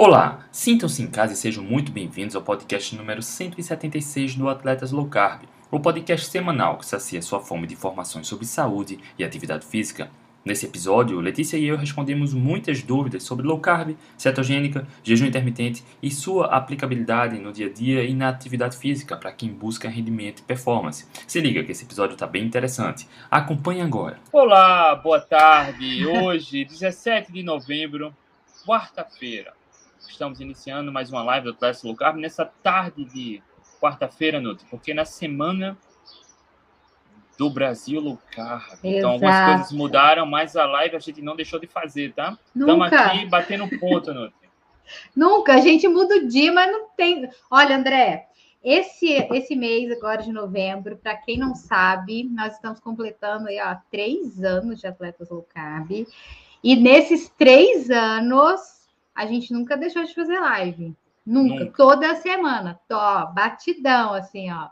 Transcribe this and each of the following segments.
Olá, sintam-se em casa e sejam muito bem-vindos ao podcast número 176 do Atletas Low Carb, o podcast semanal que sacia sua fome de informações sobre saúde e atividade física. Nesse episódio, Letícia e eu respondemos muitas dúvidas sobre low carb, cetogênica, jejum intermitente e sua aplicabilidade no dia a dia e na atividade física para quem busca rendimento e performance. Se liga que esse episódio está bem interessante. Acompanhe agora. Olá, boa tarde. Hoje, 17 de novembro, quarta-feira. Estamos iniciando mais uma live do Atlético Low Carb nessa tarde de quarta-feira, Nutri, porque na semana do Brasil Low Carb. Então, algumas coisas mudaram, mas a live a gente não deixou de fazer, tá? Estamos aqui batendo ponto, Nutri. Nunca, a gente muda o dia, mas não tem. Olha, André, esse, esse mês agora de novembro, para quem não sabe, nós estamos completando aí, ó, três anos de Atletas Low Carb. E nesses três anos, a gente nunca deixou de fazer live. Nunca. nunca. Toda semana. Ó, batidão, assim, ó.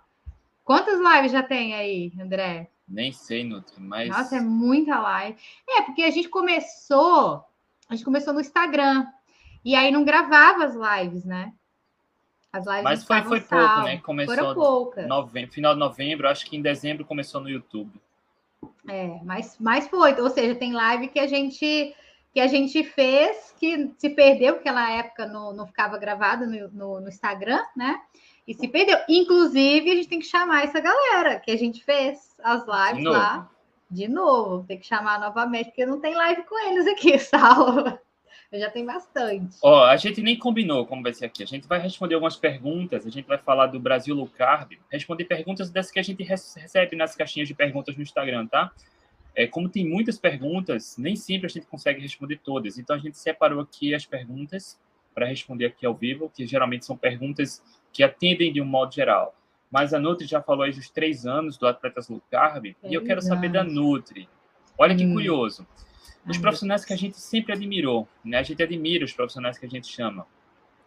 Quantas lives já tem aí, André? Nem sei, Nutri, mas. Nossa, é muita live. É, porque a gente começou. A gente começou no Instagram. E aí não gravava as lives, né? As lives Mas foi, foi pouco, né? Começou poucas. Novembro, final de novembro, acho que em dezembro começou no YouTube. É, mas, mas foi. Ou seja, tem live que a gente que a gente fez, que se perdeu, porque na época não, não ficava gravado no, no, no, Instagram, né? E se perdeu. Inclusive, a gente tem que chamar essa galera que a gente fez as lives de lá. De novo, tem que chamar novamente, porque não tem live com eles aqui, Saulo. Eu já tenho bastante. Ó, a gente nem combinou como vai ser aqui. A gente vai responder algumas perguntas. A gente vai falar do Brasil Low Carb, responder perguntas dessas que a gente recebe nas caixinhas de perguntas no Instagram, tá? É, como tem muitas perguntas, nem sempre a gente consegue responder todas. Então a gente separou aqui as perguntas para responder aqui ao vivo, que geralmente são perguntas que atendem de um modo geral. Mas a Nutri já falou aí dos três anos do Atletas Low Carb, é e eu quero saber da Nutri. Olha que hum. curioso. Os profissionais que a gente sempre admirou, né? A gente admira os profissionais que a gente chama.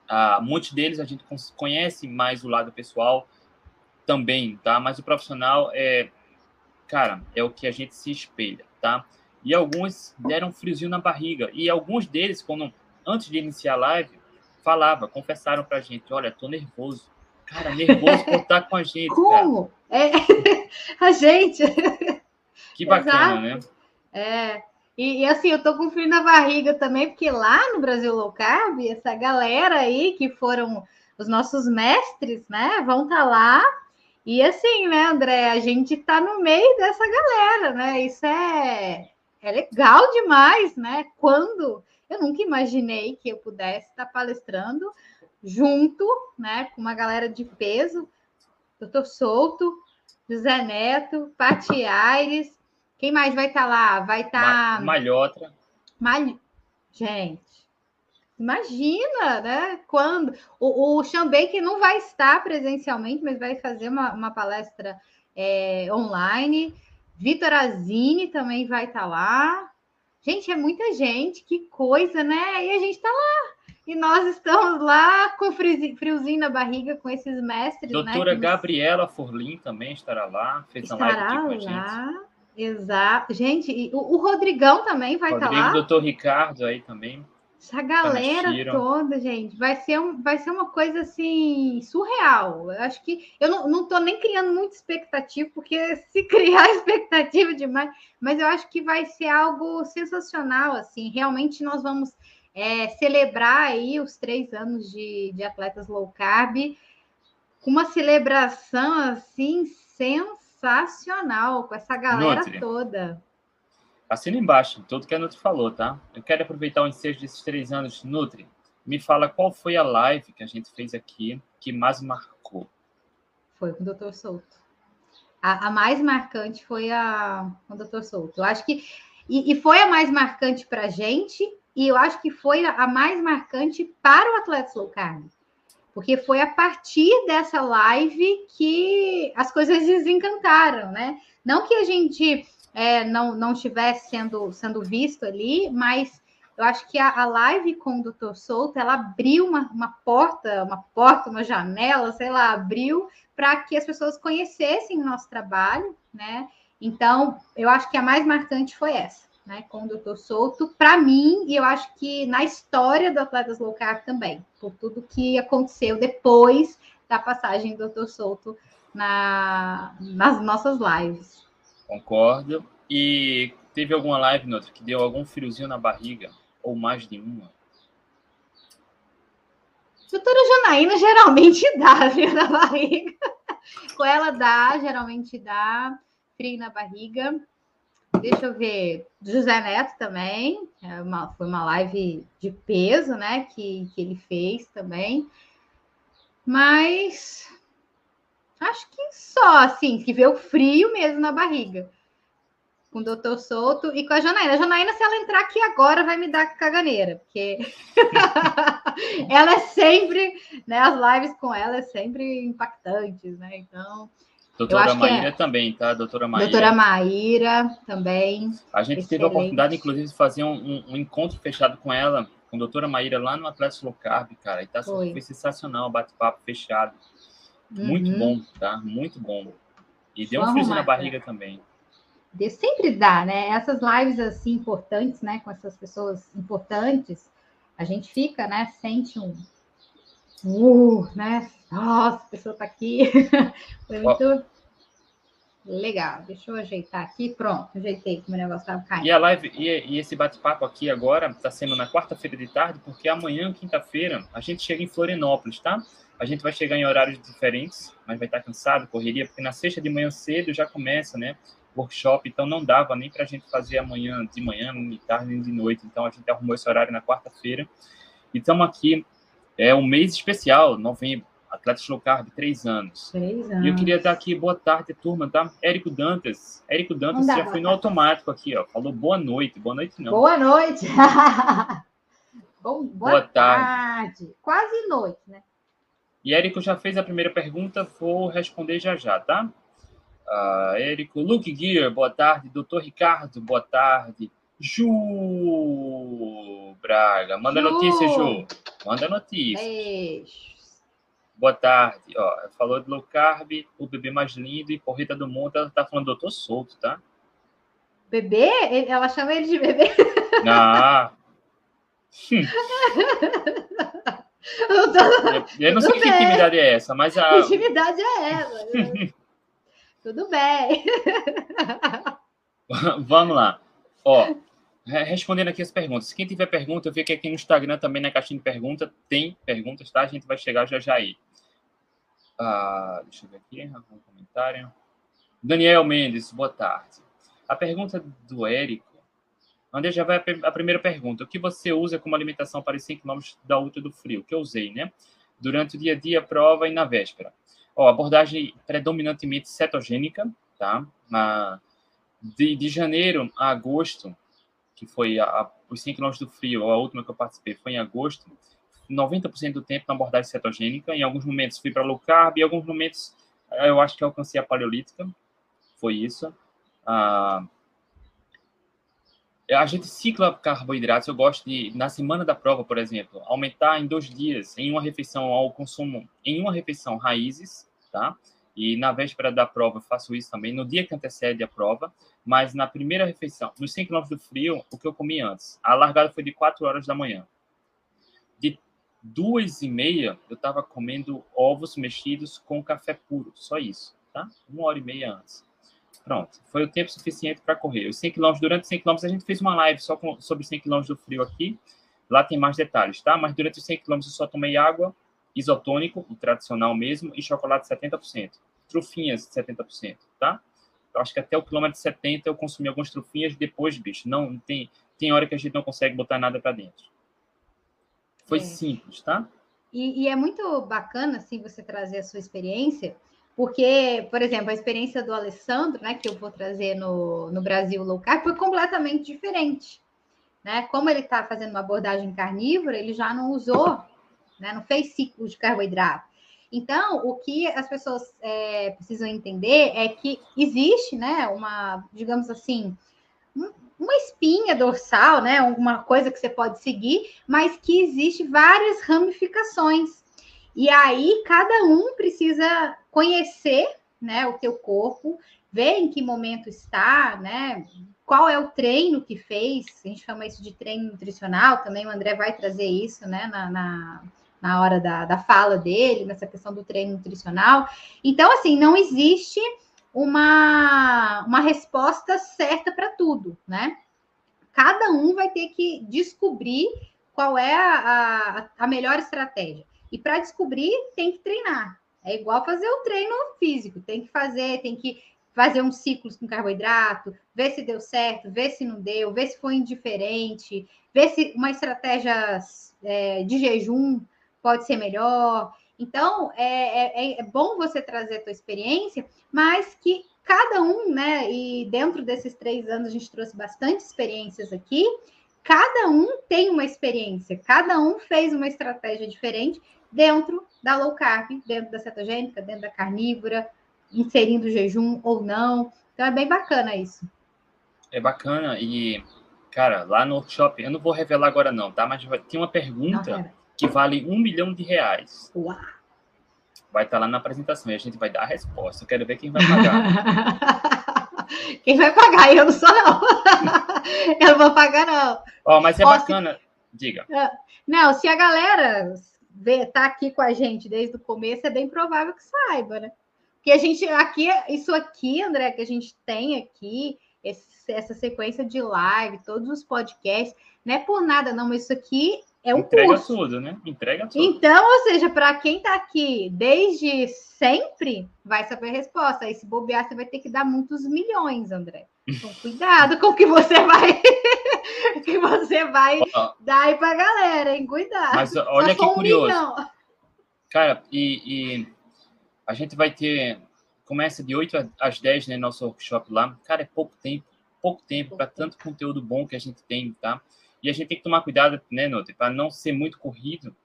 Ah, muitos deles a gente conhece mais o lado pessoal também, tá? Mas o profissional é cara, é o que a gente se espelha, tá? E alguns deram um friozinho na barriga. E alguns deles, quando antes de iniciar a live, falava, confessaram pra gente, olha, tô nervoso. Cara, nervoso por estar com a gente. Como? É, a gente. Que bacana, né? É. E, e, assim, eu tô com frio na barriga também, porque lá no Brasil Low Carb, essa galera aí que foram os nossos mestres, né, vão estar tá lá e assim, né, André, a gente está no meio dessa galera, né? Isso é, é legal demais, né? Quando eu nunca imaginei que eu pudesse estar palestrando junto, né, com uma galera de peso, Doutor Souto, José Neto, Pati Aires, quem mais vai estar lá? Vai estar. Malhotra. Mal... Gente, Imagina, né? Quando o, o Sean Baker não vai estar presencialmente, mas vai fazer uma, uma palestra é, online. Vitor Azini também vai estar lá. Gente, é muita gente, que coisa, né? E a gente está lá. E nós estamos lá com friozinho na barriga com esses mestres. Né, Doutora né, Gabriela Forlim também estará lá, fez estará uma live aqui com a gente. Exato. Gente, o, o Rodrigão também vai Rodrigo, estar lá. Doutor Ricardo aí também. Essa galera toda, gente, vai ser, um, vai ser uma coisa assim surreal. Eu acho que eu não, não tô nem criando muita expectativa, porque se criar expectativa demais, mas eu acho que vai ser algo sensacional. Assim, realmente nós vamos é, celebrar aí os três anos de, de atletas low carb com uma celebração assim sensacional com essa galera Nutri. toda. Assina embaixo tudo que a Nutri falou, tá? Eu quero aproveitar o ensejo desses três anos. Nutri, me fala qual foi a live que a gente fez aqui que mais marcou. Foi com o Dr. Souto. A, a mais marcante foi a com o Dr. Souto. Eu acho que. E, e foi a mais marcante para a gente, e eu acho que foi a mais marcante para o Atleta Slow Carb. Porque foi a partir dessa live que as coisas desencantaram, né? Não que a gente é, não, não estivesse sendo, sendo visto ali, mas eu acho que a, a live com o Doutor Souto, ela abriu uma, uma porta, uma porta, uma janela, sei lá, abriu para que as pessoas conhecessem o nosso trabalho, né? Então, eu acho que a mais marcante foi essa, né, com o Dr. Souto, para mim, e eu acho que na história do Atletas Low Carb também, por tudo que aconteceu depois da passagem do Dr. Souto na, nas nossas lives. Concordo. E teve alguma live, Noutra, que deu algum friozinho na barriga? Ou mais de uma? Doutora Janaína geralmente dá frio na barriga. Com ela dá, geralmente dá frio na barriga. Deixa eu ver. José Neto também. É uma, foi uma live de peso, né? Que, que ele fez também. Mas acho que só assim, que vê o frio mesmo na barriga com o doutor Souto e com a Janaína. A Janaína, se ela entrar aqui agora, vai me dar caganeira, porque ela é sempre, né? As lives com ela é sempre impactantes, né? Então. Doutora Maíra é... também, tá? Doutora Maíra. Doutora Maíra também. A gente Excelente. teve a oportunidade, inclusive, de fazer um, um, um, encontro fechado com ela, com a doutora Maíra, lá no Atlético Low Carb, cara. E tá foi, foi sensacional, bate-papo fechado. Muito uhum. bom, tá? Muito bom. E deu um friozinho na barriga também de sempre dá, né? Essas lives assim importantes, né? Com essas pessoas importantes, a gente fica, né? Sente um, uh, né? Nossa, a pessoa tá aqui. Foi muito legal. Deixa eu ajeitar aqui. Pronto, ajeitei que meu negócio estava caindo. E a live e, e esse bate-papo aqui agora está sendo na quarta-feira de tarde, porque amanhã, quinta-feira, a gente chega em Florianópolis, tá? A gente vai chegar em horários diferentes, mas vai estar cansado, correria, porque na sexta de manhã cedo já começa, né? workshop, então não dava nem para a gente fazer amanhã, de manhã, nem de tarde, nem de noite. Então a gente arrumou esse horário na quarta-feira. E estamos aqui, é um mês especial, novembro, Atletas Low Carb, três anos. Três anos. E eu queria dar aqui boa tarde, turma, tá? Érico Dantas. Érico Dantas já foi no automático aqui, ó. Falou boa noite. Boa noite, não. Boa noite. Bom, boa, boa tarde. tarde. Quase noite, né? E Érico já fez a primeira pergunta, vou responder já já, tá? uh, Érico, Luke Gear, boa tarde. Doutor Ricardo, boa tarde. Ju Braga, manda Ju. notícia, Ju. Manda notícia. Beijos. Boa tarde. Ó, falou de low carb, o bebê mais lindo e corrida do mundo. Ela tá falando doutor solto, tá? Bebê? Ela chama ele de bebê? Ah. eu, tô... eu, não sei que intimidade é essa, mas a. Que intimidade é essa? Tudo bem. Vamos lá. Ó, respondendo aqui as perguntas. Quem tiver pergunta, eu vi que aqui no Instagram também na caixinha de pergunta tem perguntas, tá? A gente vai chegar já já aí. Ah, deixa eu ver aqui, algum comentário. Daniel Mendes, boa tarde. A pergunta do Érico. André, já vai a primeira pergunta. O que você usa como alimentação para os 5 km da ultra do frio? Que eu usei, né? Durante o dia a dia, prova e na véspera. Ó, abordagem predominantemente cetogênica, tá? Na, de, de janeiro a agosto, que foi a, a, os 5 km do frio, a última que eu participei foi em agosto, 90% do tempo na abordagem cetogênica. Em alguns momentos fui para low carb, em alguns momentos eu acho que alcancei a paleolítica. Foi isso. Ah, a gente cicla carboidratos. Eu gosto de, na semana da prova, por exemplo, aumentar em dois dias, em uma refeição, ao consumo, em uma refeição, raízes, tá? E na véspera da prova eu faço isso também, no dia que antecede a prova, mas na primeira refeição, nos 100 km do frio, o que eu comi antes? A largada foi de 4 horas da manhã. De duas e meia, eu estava comendo ovos mexidos com café puro, só isso, tá? Uma hora e meia antes. Pronto, foi o tempo suficiente para correr. Os 100 km, durante os 100 km, a gente fez uma live só com, sobre 100 km do frio aqui. Lá tem mais detalhes, tá? Mas durante os 100 km eu só tomei água, isotônico, o tradicional mesmo, e chocolate 70%. Trufinhas 70%, tá? Eu acho que até o quilômetro 70 eu consumi algumas trufinhas, depois, bicho, não tem, tem hora que a gente não consegue botar nada para dentro. Foi é. simples, tá? E, e, é muito bacana, assim, você trazer a sua experiência, porque, por exemplo, a experiência do Alessandro, né, que eu vou trazer no, no Brasil Low Carb, foi completamente diferente. Né? Como ele está fazendo uma abordagem carnívora, ele já não usou né? não fez ciclo de carboidrato. Então, o que as pessoas é, precisam entender é que existe, né, uma, digamos assim, uma espinha dorsal, né, uma coisa que você pode seguir, mas que existe várias ramificações. E aí, cada um precisa conhecer, né, o teu corpo, ver em que momento está, né, qual é o treino que fez, a gente chama isso de treino nutricional, também o André vai trazer isso, né, na, na, na hora da, da fala dele, nessa questão do treino nutricional. Então, assim, não existe uma, uma resposta certa para tudo, né? Cada um vai ter que descobrir qual é a, a, a melhor estratégia. E para descobrir, tem que treinar. É igual fazer o treino físico, tem que fazer, tem que fazer uns ciclos com carboidrato, ver se deu certo, ver se não deu, ver se foi indiferente, ver se uma estratégia é, de jejum pode ser melhor. Então, é, é, é bom você trazer a tua experiência, mas que cada um, né? E dentro desses três anos a gente trouxe bastante experiências aqui. Cada um tem uma experiência, cada um fez uma estratégia diferente dentro da low carb, dentro da cetogênica, dentro da carnívora, inserindo jejum ou não. Então é bem bacana isso. É bacana e, cara, lá no workshop, eu não vou revelar agora não, tá? Mas tem uma pergunta não, que vale um milhão de reais. Uau! Vai estar tá lá na apresentação e a gente vai dar a resposta. Eu quero ver quem vai pagar. quem vai pagar? Eu não sou, não. eu não vou pagar, não. Ó, mas é Ó, bacana. Se... Diga. Ah, não, se a galera vê, tá aqui com a gente desde o começo, é bem provável que saiba, né? que a gente aqui, isso aqui, André, que a gente tem aqui, esse, essa sequência de live, todos os podcasts, não é por nada, não, mas isso aqui é um Entrega curso. tudo, né? Entrega tudo. Então, ou seja, para quem está aqui desde sempre, vai saber a resposta. Aí, se bobear, você vai ter que dar muitos milhões, André. Então, cuidado com o que você vai, que você vai dar aí para a galera, hein? Cuidado. Mas olha que curioso. Cara, e, e a gente vai ter. Começa de 8 às 10, né? Nosso workshop lá. Cara, é pouco tempo. Pouco tempo para tanto conteúdo bom que a gente tem, tá? E a gente tem que tomar cuidado, né, Note, para não ser muito corrido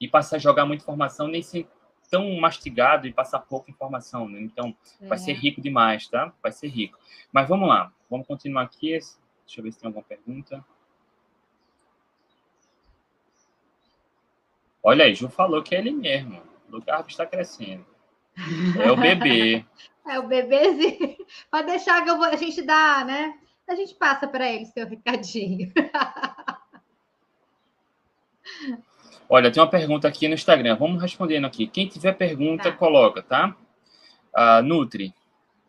e passar a jogar muita informação, nem ser tão mastigado e passar pouca informação, né? Então, é. vai ser é. rico demais, tá? Vai ser rico. Mas vamos lá, vamos continuar aqui. Deixa eu ver se tem alguma pergunta. Olha aí, Ju falou que é ele mesmo. O carro está crescendo. É o bebê. é o bebezinho. Pode deixar que eu vou, a gente dá, né? A gente passa para ele seu recadinho. Olha, tem uma pergunta aqui no Instagram. Vamos respondendo aqui. Quem tiver pergunta, tá. coloca, tá? Uh, Nutri,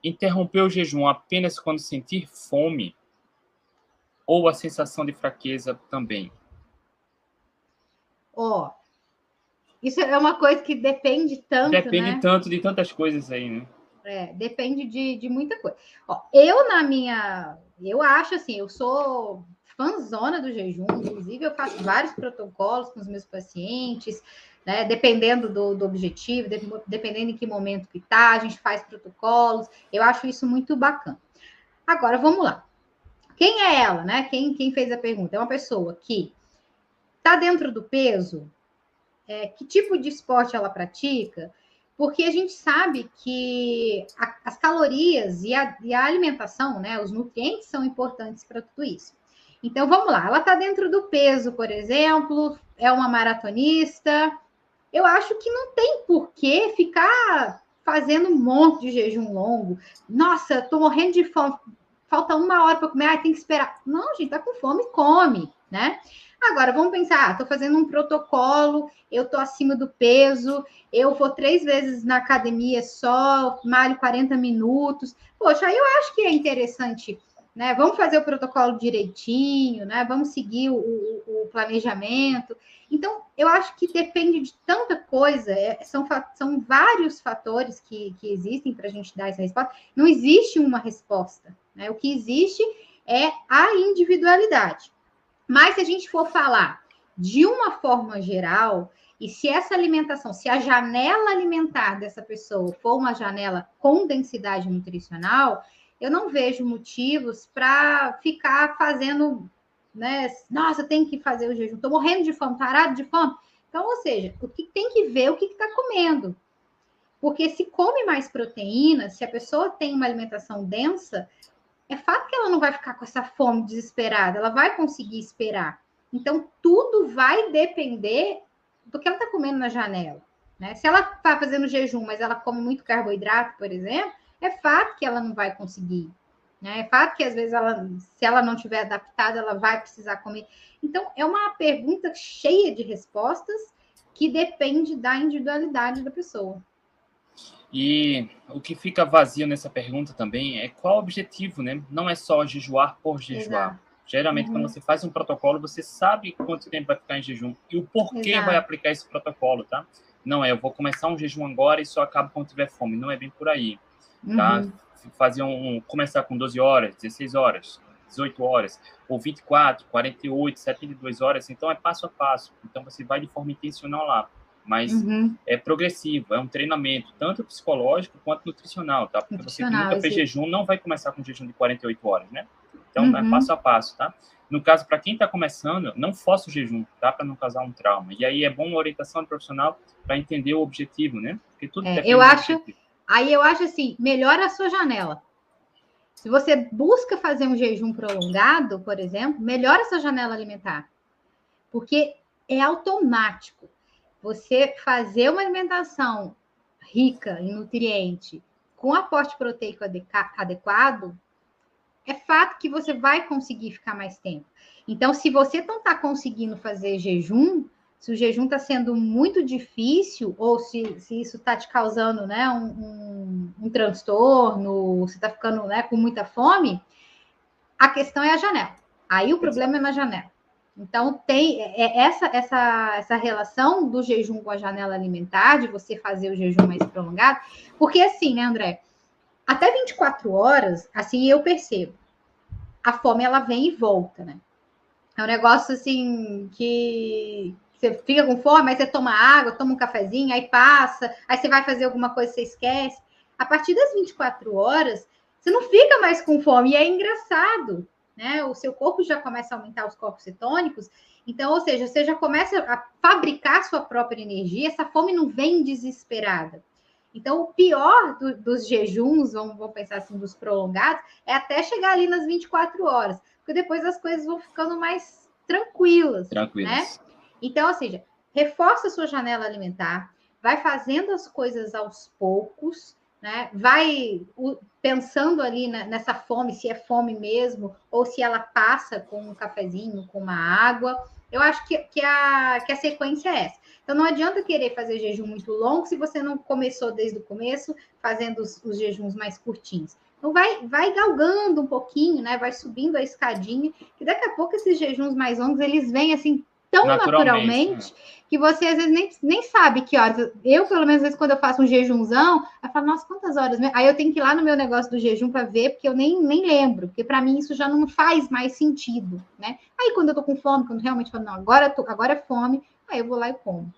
interromper o jejum apenas quando sentir fome ou a sensação de fraqueza também? Ó, oh, isso é uma coisa que depende tanto. Depende né? tanto de tantas coisas aí, né? É, depende de, de muita coisa. Ó, eu, na minha. Eu acho assim, eu sou fãzona do jejum, inclusive eu faço vários protocolos com os meus pacientes, né? Dependendo do, do objetivo, de, dependendo em que momento que tá, a gente faz protocolos. Eu acho isso muito bacana. Agora, vamos lá. Quem é ela, né? Quem, quem fez a pergunta? É uma pessoa que está dentro do peso, é, que tipo de esporte ela pratica, porque a gente sabe que a, as calorias e a, e a, alimentação, né, os nutrientes são importantes para tudo isso. Então vamos lá, ela está dentro do peso, por exemplo, é uma maratonista. Eu acho que não tem por que ficar fazendo um monte de jejum longo. Nossa, estou morrendo de fome. Falta uma hora para comer, tem que esperar. Não, gente, tá com fome, come, né? Agora, vamos pensar, estou ah, fazendo um protocolo, eu estou acima do peso, eu vou três vezes na academia só, malho 40 minutos. Poxa, aí eu acho que é interessante, né? Vamos fazer o protocolo direitinho, né? Vamos seguir o, o, o planejamento. Então, eu acho que depende de tanta coisa, é, são, são vários fatores que, que existem para a gente dar essa resposta. Não existe uma resposta, né? O que existe é a individualidade. Mas se a gente for falar de uma forma geral, e se essa alimentação, se a janela alimentar dessa pessoa for uma janela com densidade nutricional, eu não vejo motivos para ficar fazendo, né? Nossa, tem que fazer o jejum, estou morrendo de fome, parado de fome. Então, ou seja, o que tem que ver o que está comendo. Porque se come mais proteína, se a pessoa tem uma alimentação densa, é fato que ela não vai ficar com essa fome desesperada, ela vai conseguir esperar. Então, tudo vai depender do que ela está comendo na janela. Né? Se ela está fazendo jejum, mas ela come muito carboidrato, por exemplo, é fato que ela não vai conseguir Né? É fato que às vezes ela, se ela não tiver adaptada, ela vai precisar comer. Então, é uma pergunta cheia de respostas que depende da individualidade da pessoa. E o que fica vazio nessa pergunta também é qual o objetivo, né? Não é só jejuar por jejuar. Exato. Geralmente, uhum. quando você faz um protocolo, você sabe quanto tempo vai ficar em jejum e o porquê Exato. vai aplicar esse protocolo, tá? Não é, eu vou começar um jejum agora e só acabo quando tiver fome. Não é bem por aí, tá? Uhum. Fazer um, começar com 12 horas, 16 horas, 18 horas, ou 24, 48, 72 horas. Então, é passo a passo. Então, você vai de forma intencional lá mas uhum. é progressivo, é um treinamento tanto psicológico quanto nutricional, tá? Porque você que nunca fez jejum não vai começar com jejum de 48 horas, né? Então, é uhum. é passo a passo, tá? No caso, para quem está começando, não força o jejum, tá? Para não causar um trauma. E aí é bom uma orientação profissional para entender o objetivo, né? Porque tudo é, eu acho, objetivo. Aí eu acho assim, melhora a sua janela. Se você busca fazer um jejum prolongado, por exemplo, melhora a sua janela alimentar. Porque é automático você fazer uma alimentação rica em nutriente com aporte proteico adequado, é fato que você vai conseguir ficar mais tempo. Então, se você não está conseguindo fazer jejum, se o jejum está sendo muito difícil, ou se, se isso está te causando né, um, um, um transtorno, você está ficando né, com muita fome, a questão é a janela. Aí o problema é na janela. Então, tem é, é, essa, essa, essa relação do jejum com a janela alimentar, de você fazer o jejum mais prolongado, porque assim, né, André? Até 24 horas, assim eu percebo, a fome ela vem e volta, né? É um negócio assim que você fica com fome, aí você toma água, toma um cafezinho, aí passa, aí você vai fazer alguma coisa, você esquece. A partir das 24 horas, você não fica mais com fome, e é engraçado, né? O seu corpo já começa a aumentar os corpos cetônicos. Então, ou seja, você já começa a fabricar sua própria energia, essa fome não vem desesperada. Então, o pior do, dos jejuns, vamos, vamos pensar assim, dos prolongados, é até chegar ali nas 24 horas, porque depois as coisas vão ficando mais tranquilas. Tranquilas. Né? Então, ou seja, reforça a sua janela alimentar, vai fazendo as coisas aos poucos, né? Vai pensando ali nessa fome, se é fome mesmo, ou se ela passa com um cafezinho, com uma água. Eu acho que, que, a, que a sequência é essa. Então, não adianta querer fazer jejum muito longo se você não começou desde o começo fazendo os, os jejuns mais curtinhos. Então, vai, vai galgando um pouquinho, né? Vai subindo a escadinha, que daqui a pouco esses jejuns mais longos, eles vêm assim tão naturalmente, naturalmente né? que você às vezes nem, nem sabe que horas. Eu, pelo menos, às vezes, quando eu faço um jejumzão, eu falo, nossa, quantas horas? Aí eu tenho que ir lá no meu negócio do jejum para ver, porque eu nem, nem lembro, porque para mim isso já não faz mais sentido, né? Aí quando eu tô com fome, quando realmente falo, não, agora, tô, agora é fome, aí eu vou lá e como.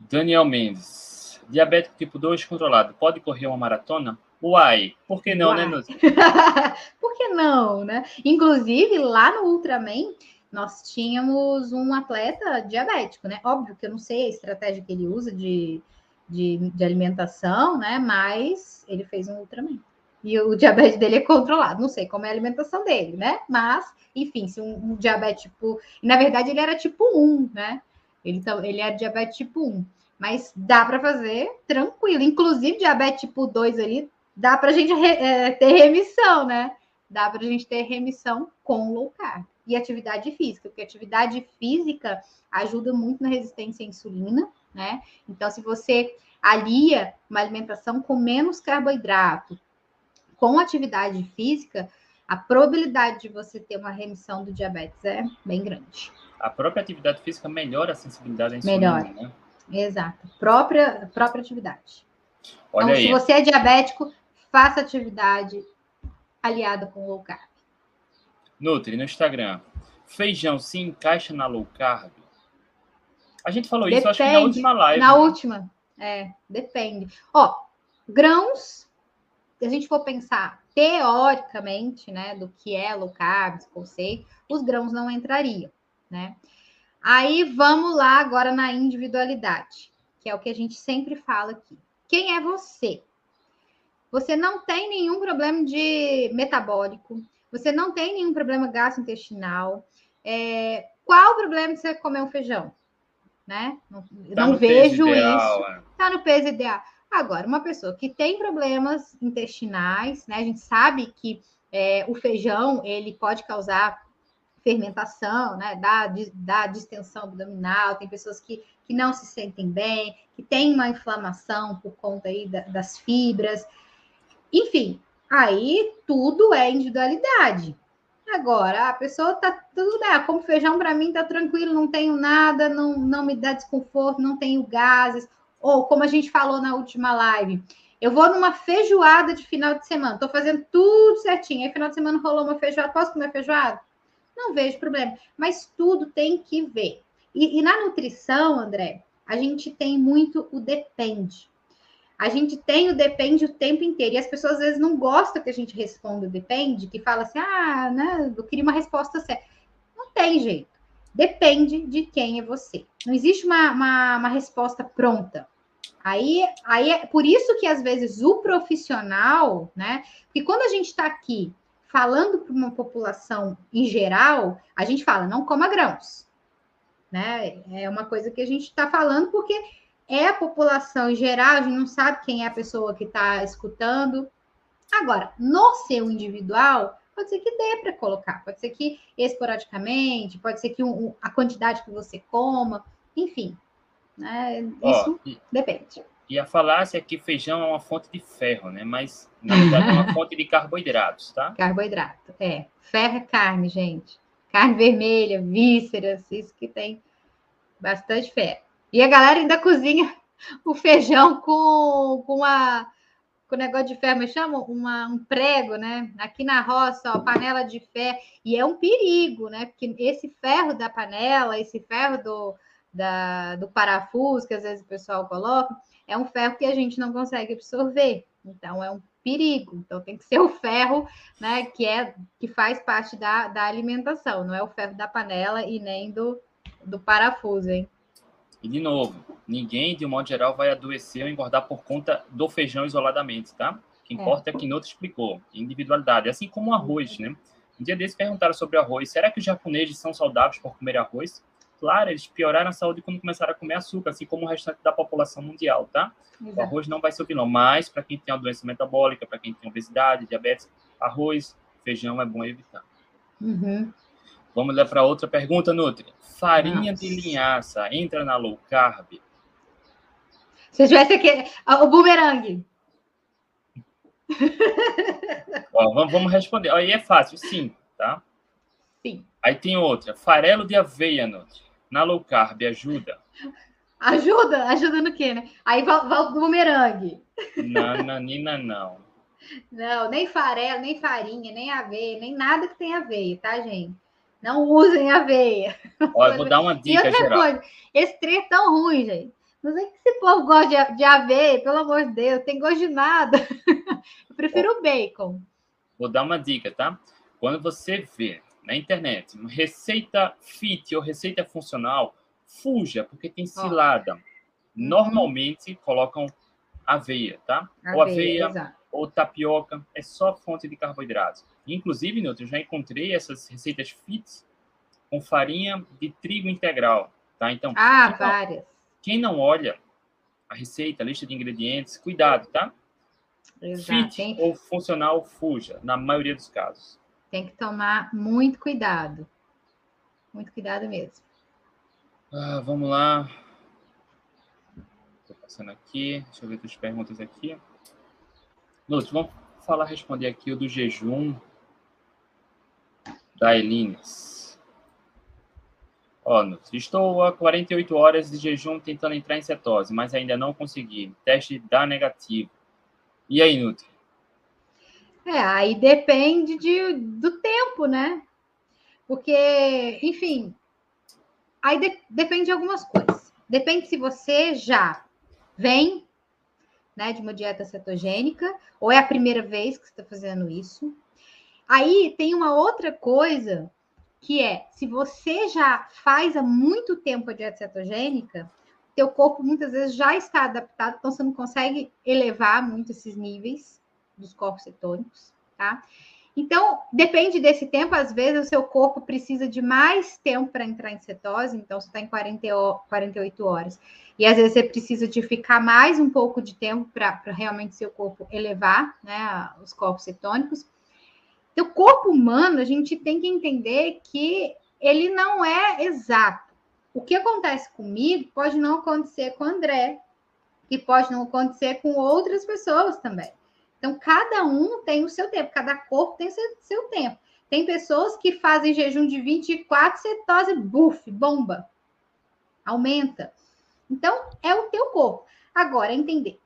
Daniel Mendes, diabético tipo 2 controlado, pode correr uma maratona? Uai, por que não, né, Uai. né, Por que não, né? Inclusive, lá no Ultraman, nós tínhamos um atleta diabético, né? Óbvio que eu não sei a estratégia que ele usa de, de, de alimentação, né? Mas ele fez um Ultraman. E o diabetes dele é controlado. Não sei como é a alimentação dele, né? Mas, enfim, se um, um diabetes tipo. Na verdade, ele era tipo 1, né? Ele, ele era diabetes tipo 1. Mas dá para fazer tranquilo. Inclusive, diabetes tipo 2 ali, dá para a gente re, é, ter remissão, né? Dá para a gente ter remissão com low carb e atividade física, porque atividade física ajuda muito na resistência à insulina, né? Então, se você alia uma alimentação com menos carboidrato com atividade física, a probabilidade de você ter uma remissão do diabetes é bem grande. A própria atividade física melhora a sensibilidade à insulina, melhora. né? Exato. Própria, própria atividade. Olha então, aí. se você é diabético, faça atividade aliada com low carb. Nutri, no Instagram. Feijão se encaixa na low carb? A gente falou depende. isso, acho que na última live. Na última, é, depende. Ó, grãos, se a gente for pensar teoricamente, né, do que é low carb, esse conceito, os grãos não entrariam, né? Aí vamos lá agora na individualidade, que é o que a gente sempre fala aqui. Quem é você? Você não tem nenhum problema de metabólico, você não tem nenhum problema gastrointestinal. É, qual o problema de você comer um feijão? Né? Não, tá não vejo ideal, isso. Está é. no peso ideal. Agora, uma pessoa que tem problemas intestinais, né? A gente sabe que é, o feijão ele pode causar fermentação, né? Da, da distensão abdominal, tem pessoas que, que não se sentem bem, que tem uma inflamação por conta aí da, das fibras. Enfim, aí tudo é individualidade. Agora, a pessoa tá tudo bem, ah, como feijão para mim tá tranquilo, não tenho nada, não, não me dá desconforto, não tenho gases. Ou como a gente falou na última live, eu vou numa feijoada de final de semana, tô fazendo tudo certinho. Aí final de semana rolou uma feijoada, posso comer feijoada? Não vejo problema, mas tudo tem que ver. E, e na nutrição, André, a gente tem muito o depende. A gente tem o depende o tempo inteiro. E as pessoas às vezes não gostam que a gente responda o depende, que fala assim, ah, né, eu queria uma resposta certa. Não tem jeito. Depende de quem é você. Não existe uma, uma, uma resposta pronta. Aí, aí é por isso que às vezes o profissional, né? Porque quando a gente está aqui falando para uma população em geral, a gente fala não coma grãos, né? É uma coisa que a gente está falando porque é a população em geral, a gente não sabe quem é a pessoa que está escutando. Agora, no seu individual, pode ser que dê para colocar, pode ser que esporadicamente, pode ser que um, a quantidade que você coma, enfim. Né? Isso e, depende. E a falácia é que feijão é uma fonte de ferro, né? Mas, na verdade, é uma fonte de carboidratos, tá? Carboidrato, é. Ferro é carne, gente. Carne vermelha, vísceras, isso que tem bastante ferro. E a galera ainda cozinha o feijão com, com uma com o negócio de ferro, me chama uma, um prego, né? Aqui na roça, ó, panela de ferro, e é um perigo, né? Porque esse ferro da panela, esse ferro do, da, do parafuso, que às vezes o pessoal coloca, é um ferro que a gente não consegue absorver. Então, é um perigo. Então, tem que ser o ferro, né? Que é que faz parte da, da alimentação, não é o ferro da panela e nem do, do parafuso, hein? E de novo, ninguém, de um modo geral, vai adoecer ou engordar por conta do feijão isoladamente, tá? O que importa é, é que Noto explicou, individualidade, assim como o arroz, né? Um dia desses perguntaram sobre arroz. Será que os japoneses são saudáveis por comer arroz? Claro, eles pioraram a saúde quando começaram a comer açúcar, assim como o restante da população mundial, tá? Exato. O arroz não vai ser o vilão, mas para quem tem uma doença metabólica, para quem tem obesidade, diabetes, arroz, feijão é bom evitar. Uhum. Vamos ler para outra pergunta, Nutri. Farinha Nossa. de linhaça entra na low carb? Se eu tivesse aqui, o bumerangue. Ó, vamos, vamos responder. Aí é fácil, sim, tá? Sim. Aí tem outra. Farelo de aveia, Nutri. Na low carb, ajuda? Ajuda? Ajuda no quê, né? Aí vai, o bumerangue. Nananina, não. Não, nem farelo, nem farinha, nem aveia, nem nada que tenha aveia, tá, gente? Não usem aveia. Olha, vou dar uma dica geral. Coisa, esse trem é tão ruim, gente. Não sei que esse povo gosta de, de aveia, pelo amor de Deus, tem gosto de nada. Eu prefiro o bacon. Vou dar uma dica, tá? Quando você vê na internet receita fit ou receita funcional, fuja, porque tem cilada. Oh. Normalmente colocam aveia, tá? Aveia, ou aveia, exato. ou tapioca, é só fonte de carboidratos. Inclusive, Newton, eu já encontrei essas receitas fits com farinha de trigo integral, tá? Então, ah, quem várias. Não, quem não olha a receita, a lista de ingredientes, cuidado, tá? Exato. Fit ou funcional, fuja, na maioria dos casos. Tem que tomar muito cuidado. Muito cuidado mesmo. Ah, vamos lá. Estou passando aqui. Deixa eu ver as perguntas aqui. Lúcio, vamos falar, responder aqui o do jejum da Elines. Ó, estou há 48 horas de jejum tentando entrar em cetose, mas ainda não consegui. Teste dá negativo. E aí, Nutri? É, aí depende de, do tempo, né? Porque, enfim, aí de, depende de algumas coisas. Depende se você já vem né, de uma dieta cetogênica, ou é a primeira vez que você está fazendo isso. Aí tem uma outra coisa que é, se você já faz há muito tempo a dieta cetogênica, teu corpo muitas vezes já está adaptado, então você não consegue elevar muito esses níveis dos corpos cetônicos, tá? Então, depende desse tempo, às vezes o seu corpo precisa de mais tempo para entrar em cetose, então você está em 40, 48 horas. E às vezes você precisa de ficar mais um pouco de tempo para realmente seu corpo elevar né, os corpos cetônicos. Então, o corpo humano, a gente tem que entender que ele não é exato. O que acontece comigo pode não acontecer com o André, e pode não acontecer com outras pessoas também. Então, cada um tem o seu tempo, cada corpo tem o seu, seu tempo. Tem pessoas que fazem jejum de 24, cetose, buf, bomba. Aumenta. Então, é o teu corpo. Agora, entender.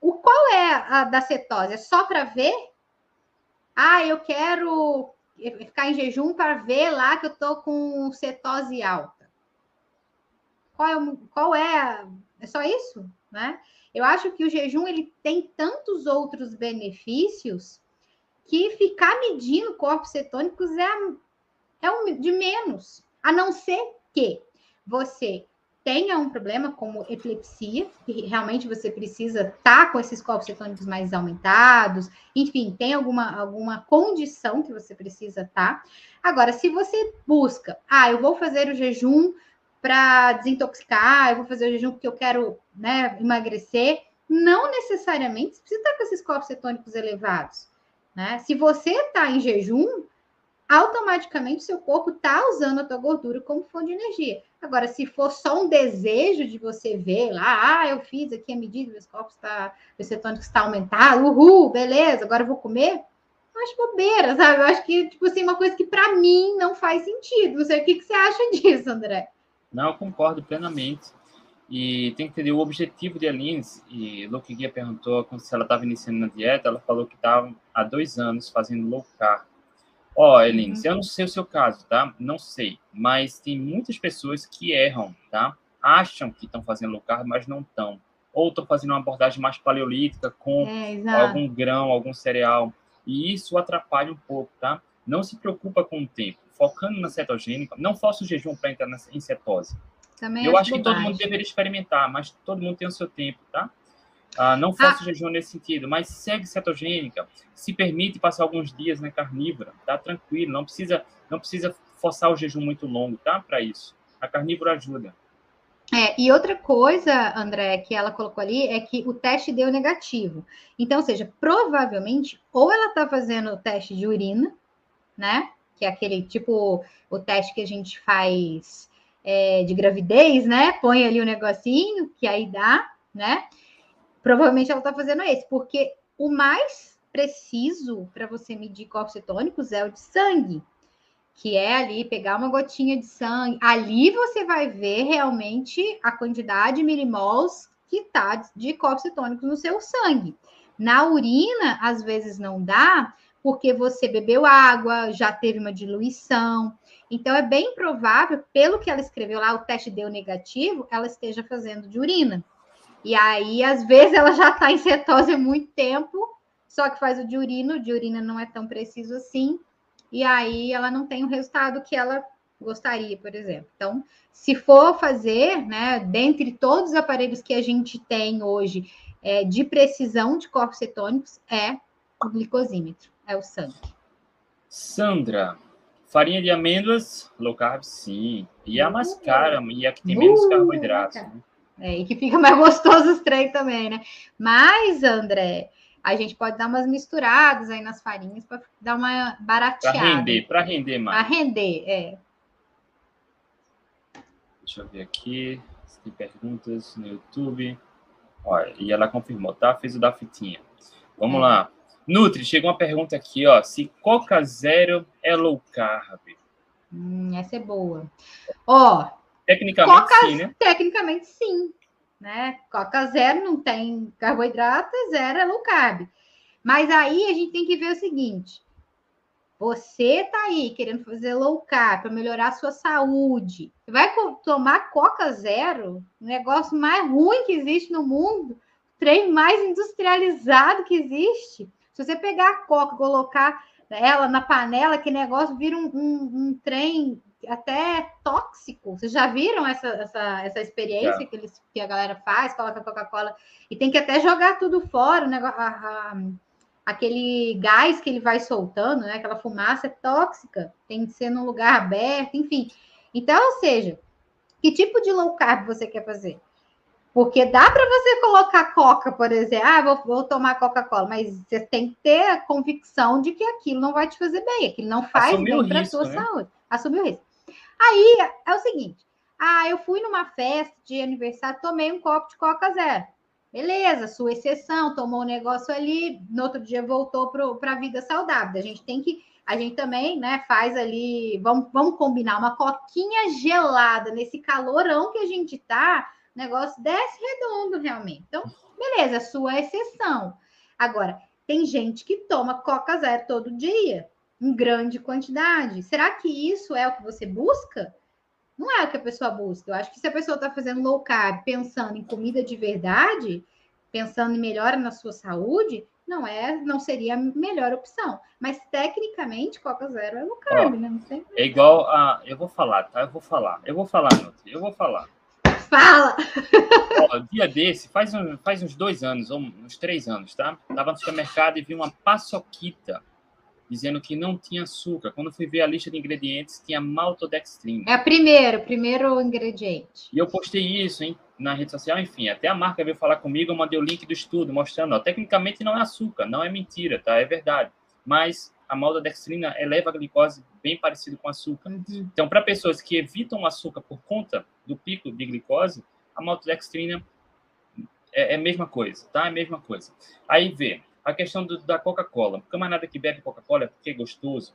O qual é a da cetose? É só para ver? Ah, eu quero ficar em jejum para ver lá que eu tô com cetose alta. Qual é, qual é, é só isso, né? Eu acho que o jejum ele tem tantos outros benefícios que ficar medindo corpos cetônicos é, é um de menos, a não ser que você tenha um problema como epilepsia, que realmente você precisa estar tá com esses corpos cetônicos mais aumentados, enfim, tem alguma, alguma condição que você precisa estar. Tá. Agora, se você busca, ah, eu vou fazer o jejum para desintoxicar, eu vou fazer o jejum porque eu quero né, emagrecer. Não necessariamente você precisa estar com esses corpos cetônicos elevados. Né? Se você está em jejum, automaticamente seu corpo está usando a tua gordura como fonte de energia. Agora, se for só um desejo de você ver lá, ah, eu fiz aqui a medida, meus corpos está, meu cetônico está aumentado, uhul, beleza, agora eu vou comer. Acho bobeira, sabe? Eu acho que, tipo assim, uma coisa que para mim não faz sentido. Não sei o que, que você acha disso, André. Não, eu concordo plenamente. E tem que entender o objetivo de Aline. E Luke Guia perguntou se ela estava iniciando na dieta. Ela falou que estava há dois anos fazendo low carb. Ó, oh, Eline, uhum. eu não sei o seu caso, tá? Não sei. Mas tem muitas pessoas que erram, tá? Acham que estão fazendo low carb, mas não estão. Ou estão fazendo uma abordagem mais paleolítica com é, algum grão, algum cereal. E isso atrapalha um pouco, tá? Não se preocupa com o tempo focando na cetogênica, não faça o jejum para entrar em cetose. Também eu acho que todo mundo deveria experimentar, mas todo mundo tem o seu tempo, tá? Ah, não faça ah. jejum nesse sentido, mas segue cetogênica, se permite passar alguns dias na carnívora, tá tranquilo, não precisa, não precisa forçar o jejum muito longo, tá? Para isso, a carnívora ajuda. É, e outra coisa, André, que ela colocou ali é que o teste deu negativo. Então, ou seja, provavelmente, ou ela está fazendo o teste de urina, né? que é aquele tipo o teste que a gente faz é, de gravidez, né? Põe ali o um negocinho, que aí dá, né? Provavelmente ela está fazendo esse, porque o mais preciso para você medir corpos cetônicos é o de sangue, que é ali pegar uma gotinha de sangue. Ali você vai ver realmente a quantidade de milimols que está de corpos cetônicos no seu sangue. Na urina, às vezes não dá, porque você bebeu água, já teve uma diluição. Então, é bem provável, pelo que ela escreveu lá, o teste deu negativo, ela esteja fazendo de urina. E aí, às vezes, ela já está em cetose há muito tempo, só que faz o de urina, o de urina não é tão preciso assim, e aí ela não tem o resultado que ela gostaria, por exemplo. Então, se for fazer, né, dentre todos os aparelhos que a gente tem hoje é, de precisão de corpos cetônicos, é o glicosímetro. É o sangue. Sandra, farinha de amêndoas, low carb, sim. E a mais cara, e a que tem menos uh, carboidratos. Né? É, e que fica mais gostoso os trem também, né? Mas, André, a gente pode dar umas misturadas aí nas farinhas para dar uma barateada. Para render, para render mais. Para render, é. Deixa eu ver aqui se tem perguntas no YouTube. Olha, e ela confirmou, tá? Fez o da fitinha. Vamos é. lá. Nutri, chegou uma pergunta aqui, ó. Se Coca Zero é low carb? Hum, essa é boa. Ó, tecnicamente Coca, sim, né? Tecnicamente sim, né? Coca Zero não tem carboidrato, zero é low carb. Mas aí a gente tem que ver o seguinte: você tá aí querendo fazer low carb para melhorar a sua saúde, vai tomar Coca Zero, o negócio mais ruim que existe no mundo, trem mais industrializado que existe. Se você pegar a coca, colocar ela na panela, que negócio vira um, um, um trem até tóxico. Vocês já viram essa, essa, essa experiência que, eles, que a galera faz, coloca Coca-Cola e tem que até jogar tudo fora, o negócio, a, a, aquele gás que ele vai soltando, né? Aquela fumaça é tóxica, tem que ser num lugar aberto, enfim. Então, ou seja, que tipo de low carb você quer fazer? Porque dá para você colocar coca, por exemplo, ah, vou, vou tomar Coca-Cola, mas você tem que ter a convicção de que aquilo não vai te fazer bem, aquilo não faz Assumir bem para a sua né? saúde. Assumir o risco. Aí é o seguinte: ah, eu fui numa festa de aniversário, tomei um copo de Coca Zero. Beleza, sua exceção, tomou um negócio ali, no outro dia voltou para a vida saudável. A gente tem que, a gente também, né, faz ali, vamos, vamos combinar uma coquinha gelada nesse calorão que a gente tá, negócio desce redondo realmente. Então, beleza, sua exceção. Agora, tem gente que toma Coca Zero todo dia, em grande quantidade. Será que isso é o que você busca? não é o que a pessoa busca. Eu acho que se a pessoa está fazendo low carb pensando em comida de verdade, pensando em melhora na sua saúde, não é, não seria a melhor opção. Mas tecnicamente, Coca Zero é low carb, Ó, né? Não sei. É igual a. Eu vou falar, tá? Eu vou falar. Eu vou falar, Nutri. Eu vou falar. Fala! Ó, dia desse, faz, um, faz uns dois anos, uns três anos, tá? Tava no supermercado e vi uma paçoquita dizendo que não tinha açúcar. Quando fui ver a lista de ingredientes, tinha maltodextrina. É o primeiro, primeiro ingrediente. E eu postei isso hein, na rede social, enfim, até a marca veio falar comigo, eu mandei o link do estudo mostrando, ó, tecnicamente não é açúcar, não é mentira, tá? É verdade. Mas a maltodextrina eleva a glicose bem parecido com açúcar. Uhum. Então, para pessoas que evitam o açúcar por conta do pico de glicose, a maltodextrina é, é a mesma coisa, tá? É a mesma coisa. Aí vê, a questão do, da Coca-Cola. Camarada que bebe Coca-Cola porque é gostoso,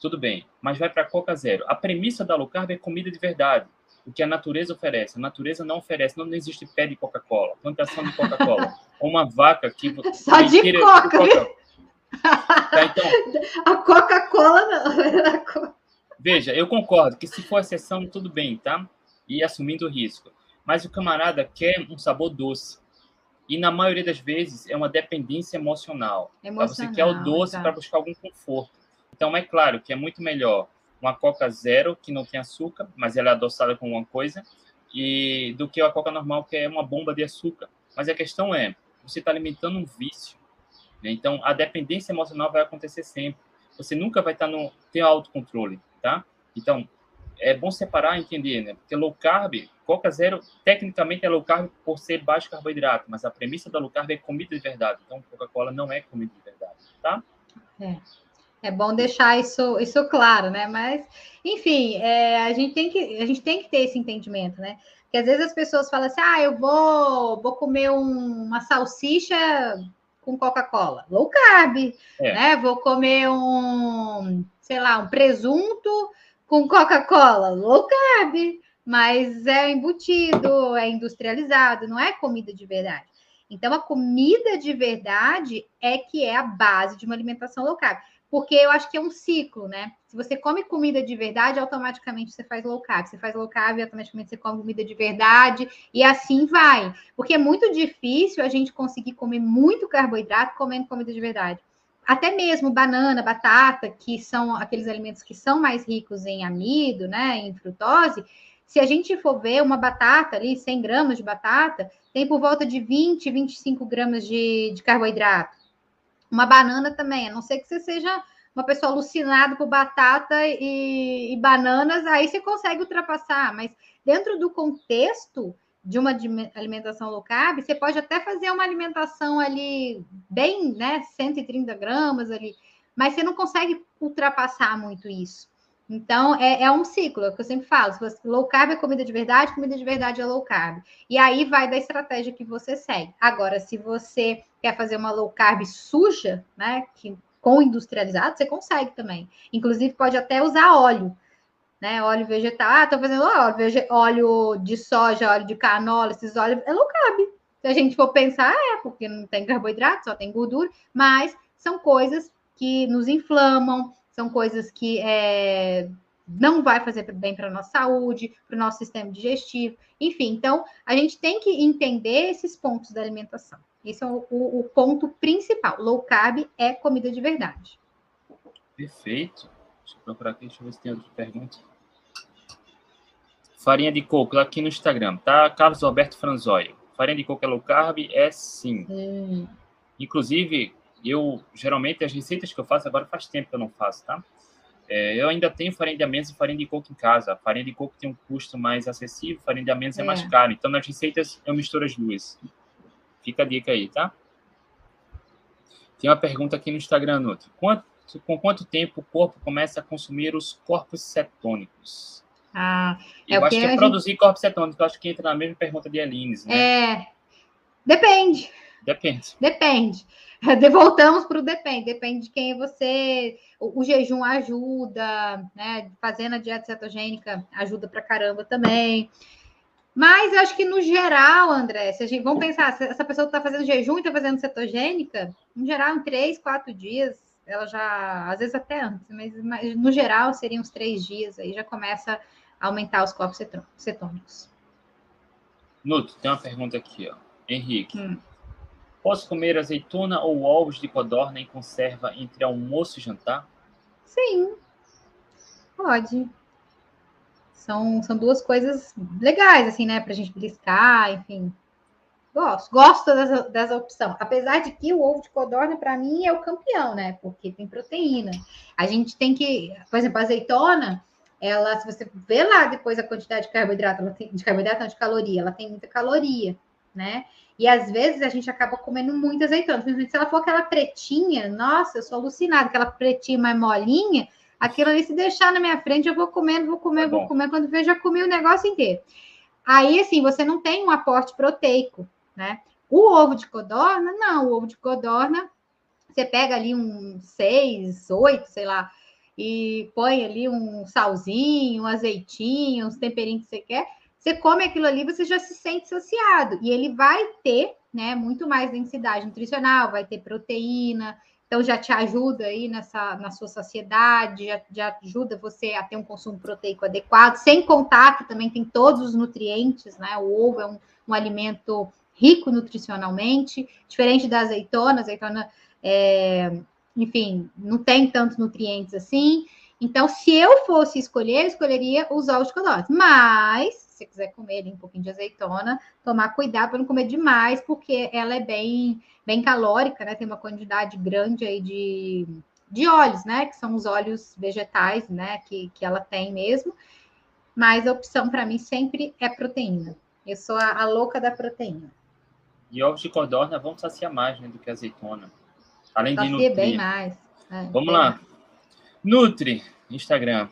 tudo bem, mas vai para Coca Zero. A premissa da low carb é comida de verdade, o que a natureza oferece. A natureza não oferece, não existe pé de Coca-Cola, plantação de Coca-Cola, uma vaca que... Só de Coca, Coca. Tá, então, a Coca-Cola não. Veja, eu concordo que se for exceção, tudo bem, tá? E assumindo o risco. Mas o camarada quer um sabor doce. E na maioria das vezes é uma dependência emocional. emocional você quer o doce tá. para buscar algum conforto. Então é claro que é muito melhor uma Coca zero que não tem açúcar, mas ela é adoçada com alguma coisa, e do que a Coca normal que é uma bomba de açúcar. Mas a questão é, você está alimentando um vício. Né? Então a dependência emocional vai acontecer sempre. Você nunca vai estar tá no ter autocontrole, tá? Então é bom separar e entender, né? Porque low carb, Coca Zero, tecnicamente é low carb por ser baixo carboidrato, mas a premissa da low carb é comida de verdade. Então, Coca-Cola não é comida de verdade, tá? É. É bom deixar isso, isso claro, né? Mas, enfim, é, a, gente tem que, a gente tem que ter esse entendimento, né? Porque às vezes as pessoas falam assim: ah, eu vou, vou comer um, uma salsicha com Coca-Cola, low carb, é. né? Vou comer um, sei lá, um presunto com Coca-Cola, low carb, mas é embutido, é industrializado, não é comida de verdade. Então, a comida de verdade é que é a base de uma alimentação low carb. Porque eu acho que é um ciclo, né? Se você come comida de verdade, automaticamente você faz low carb. Você faz low carb, automaticamente você come comida de verdade, e assim vai. Porque é muito difícil a gente conseguir comer muito carboidrato comendo comida de verdade até mesmo banana, batata, que são aqueles alimentos que são mais ricos em amido, né, em frutose, se a gente for ver uma batata ali, 100 gramas de batata, tem por volta de 20, 25 gramas de, de carboidrato. Uma banana também, a não ser que você seja uma pessoa alucinada por batata e, e bananas, aí você consegue ultrapassar, mas dentro do contexto, de uma alimentação low carb, você pode até fazer uma alimentação ali bem, né, 130 gramas ali, mas você não consegue ultrapassar muito isso. Então, é, é um ciclo, é o que eu sempre falo. Se você, low carb é comida de verdade, comida de verdade é low carb. E aí vai da estratégia que você segue. Agora, se você quer fazer uma low carb suja, né, que, com industrializado, você consegue também. Inclusive, pode até usar óleo né? Óleo vegetal, ah, tô fazendo óleo, óleo de soja, óleo de canola, esses óleos, é low carb. Se a gente for pensar, é, porque não tem carboidrato, só tem gordura, mas são coisas que nos inflamam, são coisas que é, não vai fazer bem para a nossa saúde, para o nosso sistema digestivo, enfim. Então, a gente tem que entender esses pontos da alimentação. Esse é o, o, o ponto principal. Low carb é comida de verdade. Perfeito. Deixa eu procurar aqui, deixa eu ver se tem outra pergunta. Farinha de coco, aqui no Instagram, tá? Carlos Alberto Franzói. Farinha de coco é low carb? É sim. Hum. Inclusive, eu, geralmente, as receitas que eu faço, agora faz tempo que eu não faço, tá? É, eu ainda tenho farinha de amêndoas e farinha de coco em casa. A farinha de coco tem um custo mais acessível, farinha de amêndoas é. é mais caro. Então, nas receitas, eu misturo as duas. Fica a dica aí, tá? Tem uma pergunta aqui no Instagram, Nutri. Quanto, com quanto tempo o corpo começa a consumir os corpos cetônicos? Ah, é eu acho que é gente... produzir corpos cetônicos. Eu acho que entra na mesma pergunta de Elines, né? É, depende. Depende. Depende. Voltamos para o depende. Depende de quem você. O, o, jejum ajuda, né? Fazendo a dieta cetogênica ajuda para caramba também. Mas eu acho que no geral, André, se a gente vamos pensar, se essa pessoa está fazendo jejum e está fazendo cetogênica, no geral, em três, quatro dias, ela já, às vezes até antes, mas, mas no geral seriam uns três dias, aí já começa aumentar os corpos cetônicos. Nuto, tem uma pergunta aqui, ó. Henrique. Hum. Posso comer azeitona ou ovos de codorna em conserva entre almoço e jantar? Sim, pode. São, são duas coisas legais, assim, né? Pra gente beliscar, enfim. Gosto, gosto dessa, dessa opção. Apesar de que o ovo de codorna, para mim, é o campeão, né? Porque tem proteína. A gente tem que, por exemplo, azeitona, ela, se você vê lá depois a quantidade de carboidrato, ela tem, de carboidrato, não, de caloria, ela tem muita caloria, né? E às vezes a gente acaba comendo muita azeitona. Principalmente se ela for aquela pretinha, nossa, eu sou alucinada, aquela pretinha mais molinha, aquilo ali, se deixar na minha frente, eu vou comendo, vou comer, tá vou comer. Quando vejo, já comi o negócio inteiro. Aí, assim, você não tem um aporte proteico, né? O ovo de codorna, não. O ovo de codorna, você pega ali um seis, oito, sei lá, e põe ali um salzinho, um azeitinho, uns temperinhos que você quer você come aquilo ali, você já se sente saciado. E ele vai ter, né, muito mais densidade nutricional, vai ter proteína, então já te ajuda aí nessa na sua saciedade, já, já ajuda você a ter um consumo proteico adequado, sem contar que também tem todos os nutrientes, né? O ovo é um, um alimento rico nutricionalmente, diferente da azeitona, azeitona, é, enfim, não tem tantos nutrientes assim. Então, se eu fosse escolher, eu escolheria os ovos de. Mas você quiser comer um pouquinho de azeitona, tomar cuidado para não comer demais, porque ela é bem, bem calórica, né? Tem uma quantidade grande aí de, de óleos, né? Que são os óleos vegetais, né? Que, que ela tem mesmo. Mas a opção para mim sempre é proteína. Eu sou a, a, louca da proteína. E ovos de codorna vão saciar mais né, do que azeitona. Além de nutrir. bem mais. É, Vamos lá. Mais. Nutri, Instagram.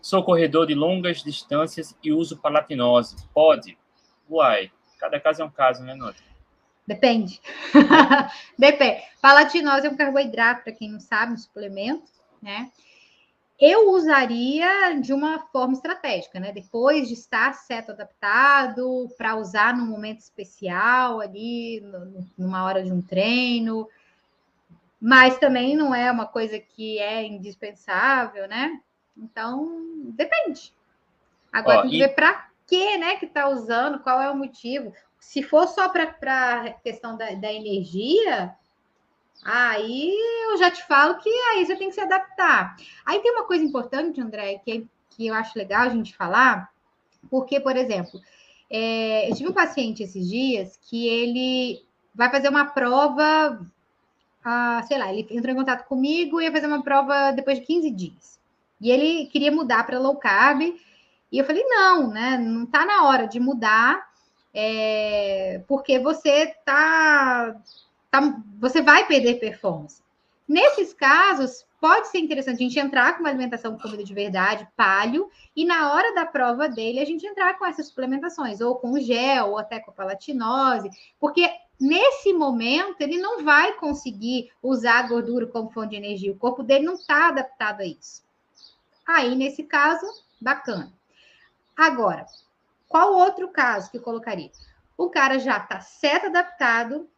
Sou corredor de longas distâncias e uso palatinose. Pode? Uai, cada caso é um caso, né, Nota? Depende. Depende. Palatinose é um carboidrato, para quem não sabe, um suplemento, né? Eu usaria de uma forma estratégica, né? Depois de estar certo adaptado, para usar num momento especial, ali, numa hora de um treino. Mas também não é uma coisa que é indispensável, né? Então, depende. Agora Ó, tem que e... ver para que, né, que está usando, qual é o motivo. Se for só para a questão da, da energia, aí eu já te falo que aí você tem que se adaptar. Aí tem uma coisa importante, André, que, que eu acho legal a gente falar, porque, por exemplo, é, eu tive um paciente esses dias que ele vai fazer uma prova, sei lá, ele entrou em contato comigo e ia fazer uma prova depois de 15 dias. E ele queria mudar para low carb. E eu falei, não, né? Não está na hora de mudar, é, porque você tá, tá, você vai perder performance. Nesses casos, pode ser interessante a gente entrar com uma alimentação com comida de verdade, palio, e na hora da prova dele, a gente entrar com essas suplementações, ou com gel, ou até com palatinose, porque nesse momento ele não vai conseguir usar a gordura como fonte de energia, o corpo dele não está adaptado a isso. Aí, nesse caso, bacana. Agora, qual outro caso que eu colocaria? O cara já está certo adaptado,